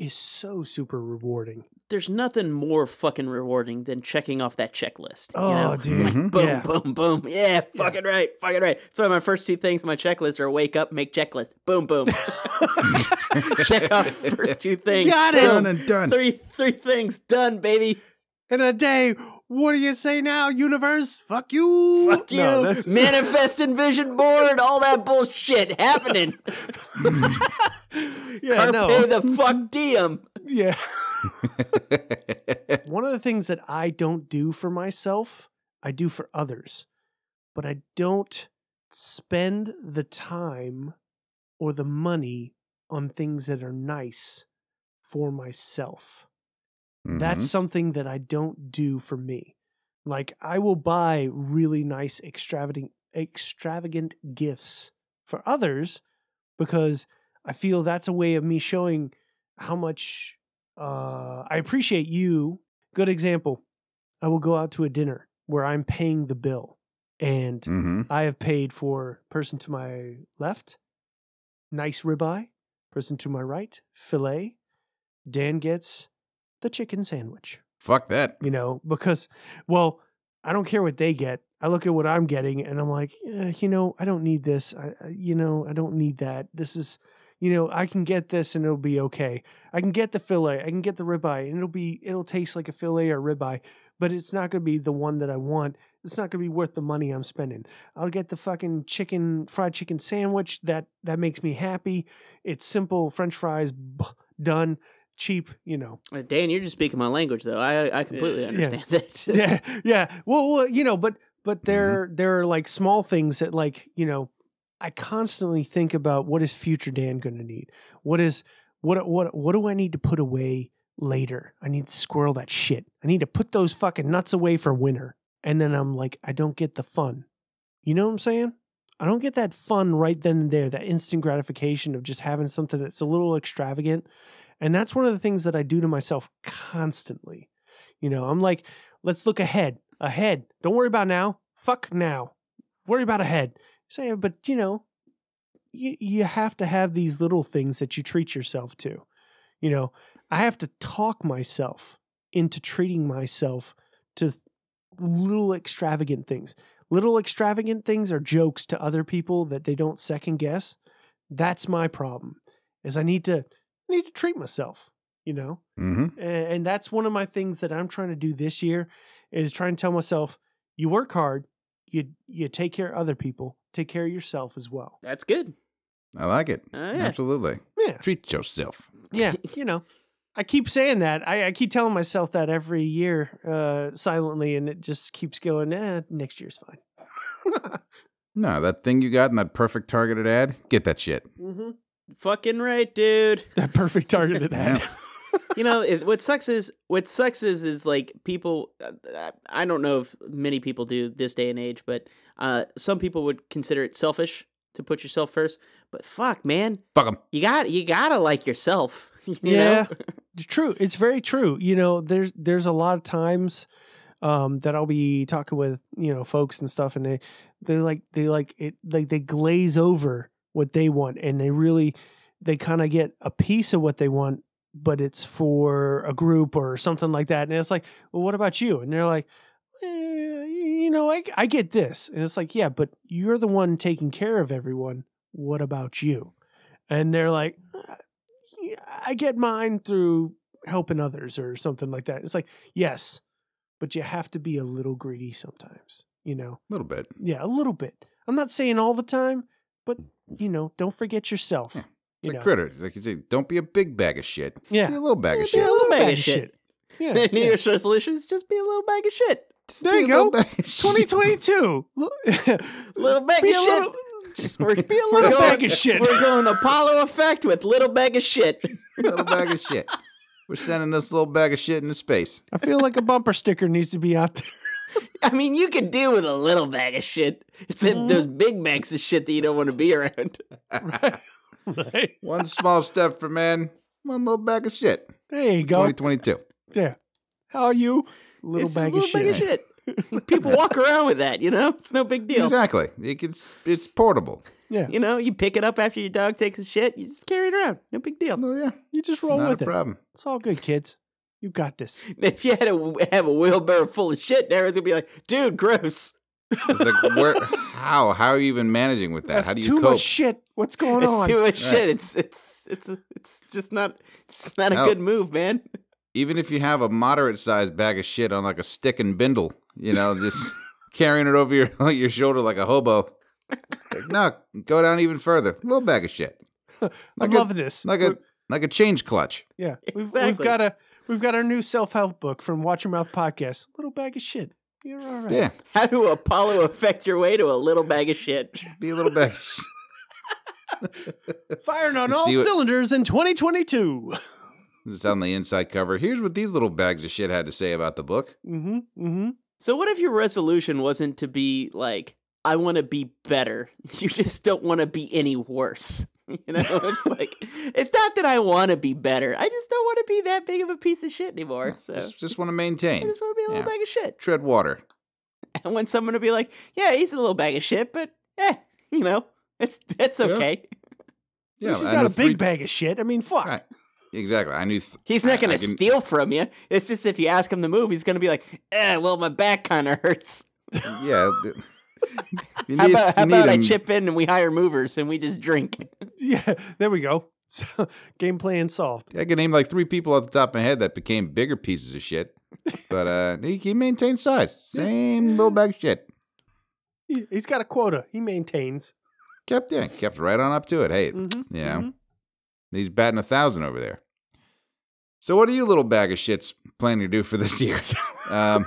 is so super rewarding. There's nothing more fucking rewarding than checking off that checklist. you Oh, know? dude. Like, Mhm. boom, Yeah. boom, boom. Yeah, fucking right, fucking right. That's why my first two things on my checklist are wake up, make checklist. Boom, boom. Check off the first two things. Got it. Done and done. Three, three things done, baby. In a day, what do you say now, universe? Fuck you. Fuck you. No, Manifest and vision board, all that bullshit happening. yeah, Carpe no. the fuck diem. Yeah. One of the things that I don't do for myself, I do for others, but I don't spend the time or the money on things that are nice for myself. That's Mhm. something that I don't do for me. Like I will buy really nice extravagant extravagant gifts for others because I feel that's a way of me showing how much uh, I appreciate you. Good example. I will go out to a dinner where I'm paying the bill and Mhm. I have paid for person to my left, nice ribeye, person to my right, filet. Dan gets the chicken sandwich Fuck that. you know, because, well, I don't care what they get. I look at what I'm getting and I'm like, eh, you know, I don't need this. I- you know, I don't need that. This is, you know, I can get this and it'll be okay. I can get the fillet, I can get the ribeye, and it'll be, it'll taste like a fillet or ribeye, but it's not going to be the one that I want. It's not going to be worth the money I'm spending. I'll get the fucking chicken, fried chicken sandwich that that makes me happy. It's simple, French fries, done, cheap. You know, Uh, Dan, you're just speaking my language, though. I I completely yeah. understand that. yeah, yeah. Well, well, you know, but but there there are like small things that like you know, I constantly think about what is future Dan going to need. What is what what what do I need to put away later? I need to squirrel that shit. I need to put those fucking nuts away for winter. And then I'm like, I don't get the fun. You know what I'm saying? I don't get that fun right then and there, that instant gratification of just having something that's a little extravagant. And that's one of the things that I do to myself constantly. You know, I'm like, let's look ahead. Ahead. Don't worry about now. Fuck now. Worry about ahead. Say, but you know, you, you have to have these little things that you treat yourself to. You know, I have to talk myself into treating myself to little extravagant things. Little extravagant things are jokes to other people that they don't second guess. That's my problem. Is I need to I need to treat myself, you know? Mm-hmm. A- and that's one of my things that I'm trying to do this year is trying to tell myself you work hard, you you take care of other people, take care of yourself as well. That's good. I like it. Oh, yeah. Absolutely. Yeah. Treat yourself. Yeah, you know. I keep saying that. I, I keep telling myself that every year uh, silently, and it just keeps going. Eh, next year's fine. No, that thing you got in that perfect targeted ad, get that shit. mm-hmm. Fucking right, dude. That perfect targeted ad. you know it, what sucks is what sucks is is like people uh, i don't know if many people do this day and age but uh some people would consider it selfish to put yourself first but fuck man fuck them you got you gotta like yourself you yeah, know? it's true. It's very true. You know, there's there's a lot of times um, that I'll be talking with you know folks and stuff, and they they like they like it like they glaze over what they want, and they really they kind of get a piece of what they want, but it's for a group or something like that. And it's like, well, what about you? And they're like, eh, you know, I, I get this. And it's like, yeah, but you're the one taking care of everyone. What about you? And they're like, "Uh, I get mine through helping others or something like that. It's like, yes, but you have to be a little greedy sometimes, you know? A little bit. Yeah, a little bit. I'm not saying all the time, but, you know, don't forget yourself. It's You like know. critter. Like you say, don't be a big bag of shit. Yeah. Be a little bag of shit. Be a little bag, bag of shit. Yeah, New yeah. Year's resolutions, just be a little bag of shit. There you go. bag of shit. 2022. Little bag Be of shit. little- we're, Be a little we're bag of shit. We're going Apollo effect with little bag of shit. little bag of shit. We're sending this little bag of shit into space. I feel like a bumper sticker needs to be out there. I mean, you can deal with a little bag of shit. It's in mm-hmm. those big bags of shit that you don't want to be around. right? One small step for man, one little bag of shit. There you go. 2022. Yeah. How are you? Little It's a bag little of shit. bag of shit. People walk around with that, you know? It's no big deal. Exactly. It's it's portable. Yeah. You know, you pick it up after your dog takes a shit, you just carry it around. No big deal. Oh yeah, You just roll not with a it. problem. It's all good, kids. You got this. If you had to have a wheelbarrow full of shit, everyone's gonna be like, dude, gross. It's like where, how how are you even managing with that? That's how do you too cope? much shit. What's going It's on? too much Right. shit. It's it's it's it's just not it's not a No. good move, man. Even if you have a moderate sized bag of shit on like a stick and bindle, you know, just carrying it over your your shoulder like a hobo. Like, no, go down even further. A little bag of shit. I Like love a, this. Like a like a change clutch. yeah. We've, we've got a we've got our new self help book from Watch Your Mouth podcast. Little bag of shit. You're all right. Yeah, How do Apollo affect your way to a little bag of shit. be a little bag. Of shit. Firing on all what- cylinders in 2022. It's on the inside cover. Here's what these little bags of shit had to say about the book. mm-hmm. Mm-hmm. So what if your resolution wasn't to be like, I want to be better. You just don't want to be any worse. You know, it's like it's not that I want to be better. I just don't want to be that big of a piece of shit anymore. So Just, just want to maintain. I just want to be a little Yeah. bag of shit. Tread water. And when someone to be like, "Yeah, he's a little bag of shit, but eh, you know, it's it's okay. Yeah, This is I not a big three- bag of shit. I mean, fuck. Right. Exactly. I knew. Th- He's not going I to can- steal from you. It's just if you ask him to move, he's going to be like, "Eh, well, my back kind of hurts. Yeah. th- How need- about how about I chip in and we hire movers and we just drink?" Yeah, there we go. So, game plan solved. I can name like three people off the top of my head that became bigger pieces of shit. But uh, he, he maintained size. Same little bag of shit. He, he's got a quota. He maintains. Kept yeah, kept right on up to it. Hey, Mhm, you know, mhm. he's batting a thousand over there. So what are you little bag of shits planning to do for this year? um,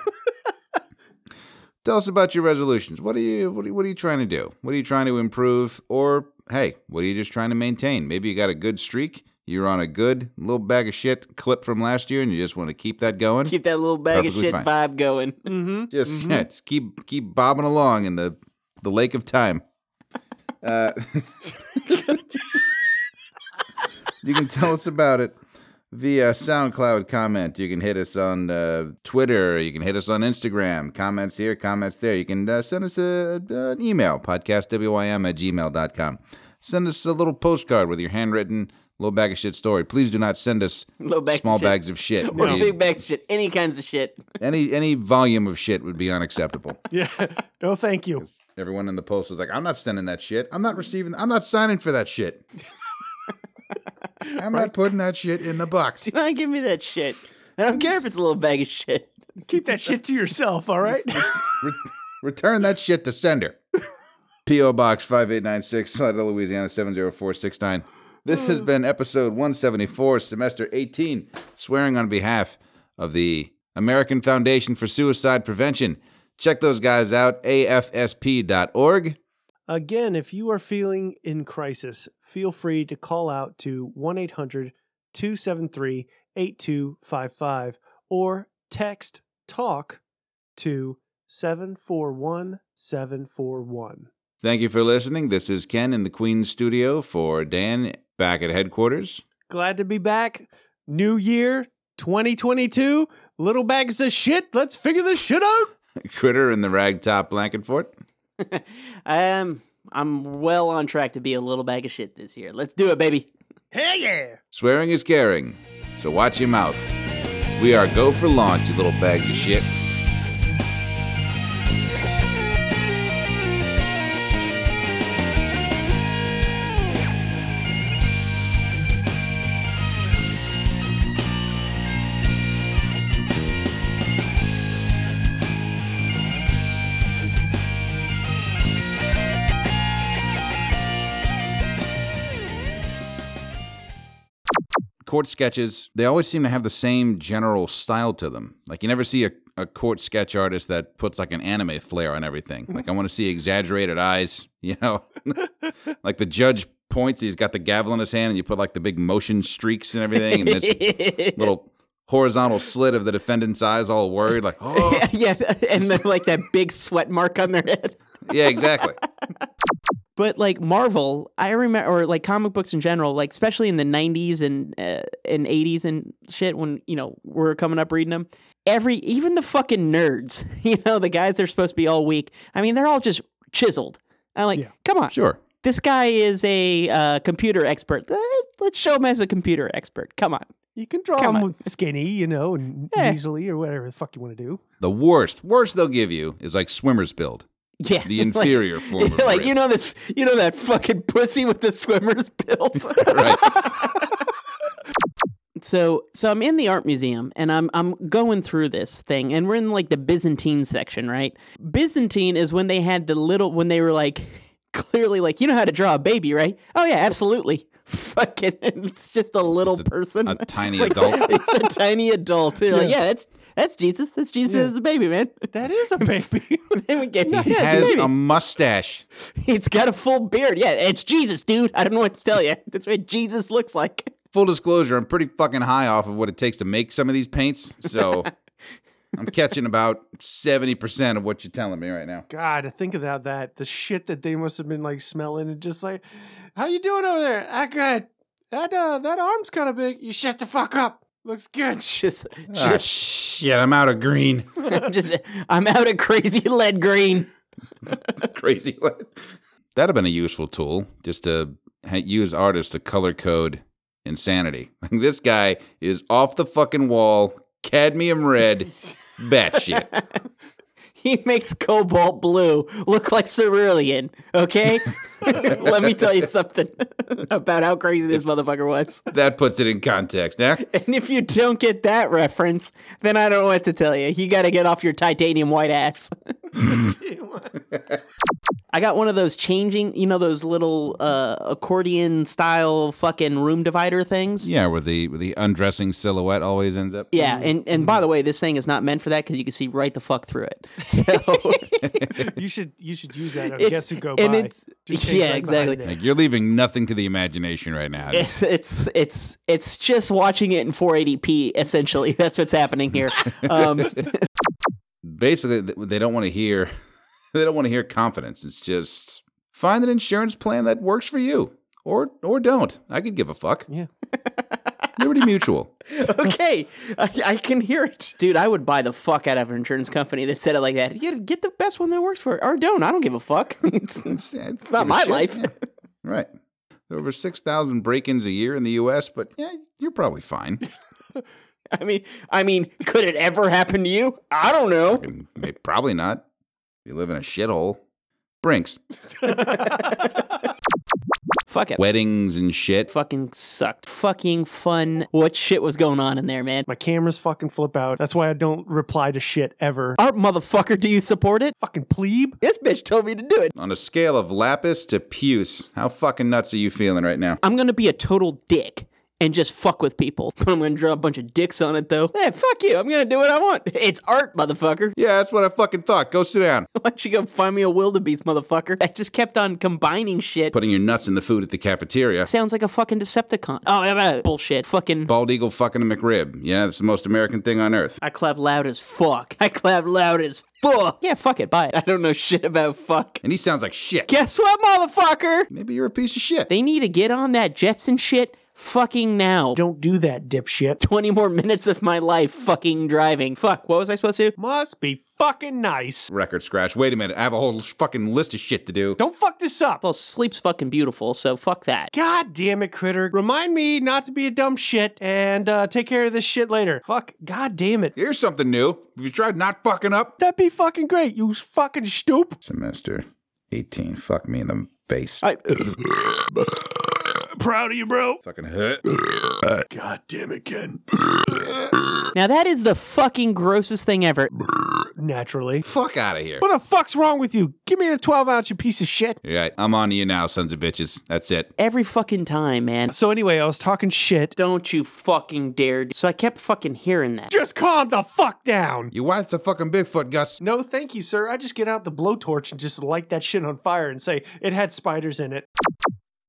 tell us about your resolutions. What are you what are, you- what are you trying to do? What are you trying to improve? Or hey, what are you just trying to maintain? Maybe you got a good streak. You're on a good little bag of shit clip from last year, and you just want to keep that going. Keep that little bag Perfectly of shit fine. vibe going. Mm-hmm. Just yeah, just keep keep bobbing along in the the lake of time. Uh, you can tell us about it via SoundCloud comment. You can hit us on uh, Twitter. You can hit us on Instagram. Comments here, comments there. You can uh, send us a, an email, podcastwym at gmail.com. Send us a little postcard with your handwritten little bag of shit story. Please do not send us Little bags of small shit. bags of shit. Or We- big bags of shit. Any kinds of shit. any any volume of shit would be unacceptable. Yeah. No, thank you. Everyone in the post was like, "I'm not sending that shit. I'm not receiving. I'm not signing for that shit. I'm not putting that shit in the box." Do not give me that shit. I don't care if it's a little bag of shit. Keep that shit to yourself, all right? Re- return that shit to sender. P.O. Box 5896, Slidell, Louisiana 70469. This has hmm. been episode 174, semester 18, swearing on behalf of the American Foundation for Suicide Prevention. Check those guys out, afsp.org. Again, if you are feeling in crisis, feel free to call out to 1 800 273 8255 or text TALK to 741 741. Thank you for listening. This is Ken in the Queen's Studio for Dan back at headquarters. Glad to be back. New year 2022. Little bags of shit. Let's figure this shit out. Critter in the ragtop blanket fort. Um, I'm well on track to be a little bag of shit this year. Let's do it, baby. Hell yeah. Swearing is caring. So watch your mouth. We are go for launch, you little bag of shit. Court sketches, they always seem to have the same general style to them. Like you never see a, a court sketch artist that puts like an anime flair on everything. Mm-hmm. Like I want to see exaggerated eyes, you know. like the judge points, he's got the gavel in his hand and you put like the big motion streaks and everything and this little horizontal slit of the defendant's eyes all worried like, "Oh, yeah, and then like that big sweat mark on their head. yeah, exactly." But like Marvel, I remember, or like comic books in general, like especially in the '90s and uh, and '80s and shit, when you know we're coming up reading them. Every, even the fucking nerds, you know, the guys that are supposed to be all weak. I mean, they're all just chiseled. I'm like, come on, Sure. this guy is a uh, computer expert. Let- Let's show him as a computer expert. Come on. You can draw Come them on. skinny, you know, and Yeah. easily or whatever the fuck you want to do. The worst, worst they'll give you is like swimmer's build. Yeah, The like- inferior form of like you know this, you know that fucking pussy with the swimmer's built. right. So so I'm in the art museum and I'm I'm going through this thing and we're in like the Byzantine section, right? Byzantine is when they had the little when they were like clearly like you know how to draw a baby, right? Oh yeah, absolutely. Fucking it's just a little person. a tiny like- adult. It's a tiny adult. They're like, Yeah. yeah, that's that's Jesus. That's Jesus Yeah. as a baby, man. That is a baby. then we get He yeah, it's a has baby. a mustache. He's got a full beard. Yeah, it's Jesus, dude. I don't know what to tell you. That's what Jesus looks like. Full disclosure, I'm pretty fucking high off of what it takes to make some of these paints. So I'm catching about 70% of what you're telling me right now. God, to think about that, the shit that they must have been like smelling and just like, how you doing over there? I good. That uh, that arm's kind of big. You shut the fuck up. Looks good. Just, Ah, just, shit, I'm out of green. just. I'm out of crazy lead green. Crazy. Lead. That'd have been a useful tool just to ha- use artists to color code insanity. Like, this guy is off the fucking wall, cadmium red, batshit. He makes cobalt blue look like cerulean. Okay, let me tell you something about how crazy this motherfucker was. That puts it in context. Now, And if you don't get that reference, then I don't know what to tell you. You got to get off your titanium white ass. I got one of those changing, you know, those little uh, accordion style fucking room divider things. yeah, where the where the undressing silhouette always ends up. Yeah, and, and by the way, this thing is not meant for that because you can see right the fuck through it. So You should you should use that on It's- Guess Who Go and By. it's- Just yeah, right exactly. it. Like you're leaving nothing to the imagination right now. it's it's it's it's just watching it in 480p. Essentially, that's what's happening here. Um, Basically, they don't want to hear they don't want to hear confidence. It's just find an insurance plan that works for you, or or don't. I could give a fuck. Yeah. Liberty Mutual. okay, I, I can hear it, dude. I would buy the fuck out of an insurance company that said it like that. Yeah, get the best one that works for it, or don't. I don't give a fuck. it's, It's, yeah, it's not my shit. life. Yeah. Right. There are over six thousand break-ins a year in the U.S., but yeah, you're probably fine. I mean, I mean, could it ever happen to you? I don't know. Probably not. You live in a shithole. Brinks. Fuck it. Weddings and shit. Fucking sucked. Fucking fun. What shit was going on in there, man? My cameras fucking flip out. That's why I don't reply to shit ever. Art motherfucker, do you support it? Fucking plebe. This bitch told me to do it. On a scale of lapis to puce, how fucking nuts are you feeling right now? I'm gonna be a total dick and just fuck with people. I'm gonna draw a bunch of dicks on it though. Hey, fuck you. I'm gonna do what I want. It's art, motherfucker. Yeah, that's what I fucking thought. Go sit down. Why don't you go find me a wildebeest, motherfucker? I just kept on combining shit. Putting your nuts in the food at the cafeteria. Sounds like a fucking Decepticon. Oh, bullshit. Fucking. Bald eagle fucking a McRib. Yeah, that's the most American thing on earth. I clap loud as fuck. I clap loud as fuck. Yeah, fuck it. Bye. I don't know shit about fuck. And he sounds like shit. Guess what, motherfucker? Maybe you're a piece of shit. They need to get on that Jetson shit fucking now. Don't do that, dipshit. 20 more minutes of my life fucking driving. Fuck, what was I supposed to do? Must be fucking nice. Record scratch. Wait a minute. I have a whole fucking list of shit to do. Don't fuck this up. Well, sleep's fucking beautiful, so fuck that. God damn it, critter. Remind me not to be a dumb shit and uh, take care of this shit later. Fuck. God damn it. Here's something new. Have you tried not fucking up? That'd be fucking great, you fucking stoop. Semester 18. Fuck me in the face. I, Proud of you, bro. fucking hurt. God damn it, Ken. now that is the fucking grossest thing ever. Naturally. Fuck out of here. What the fuck's wrong with you? Give me the 12 ounce, you piece of shit. You're right. I'm on to you now, sons of bitches. That's it. Every fucking time, man. So, anyway, I was talking shit. Don't you fucking dare. So I kept fucking hearing that. Just calm the fuck down. Your wife's a fucking Bigfoot, Gus. No, thank you, sir. I just get out the blowtorch and just light that shit on fire and say it had spiders in it.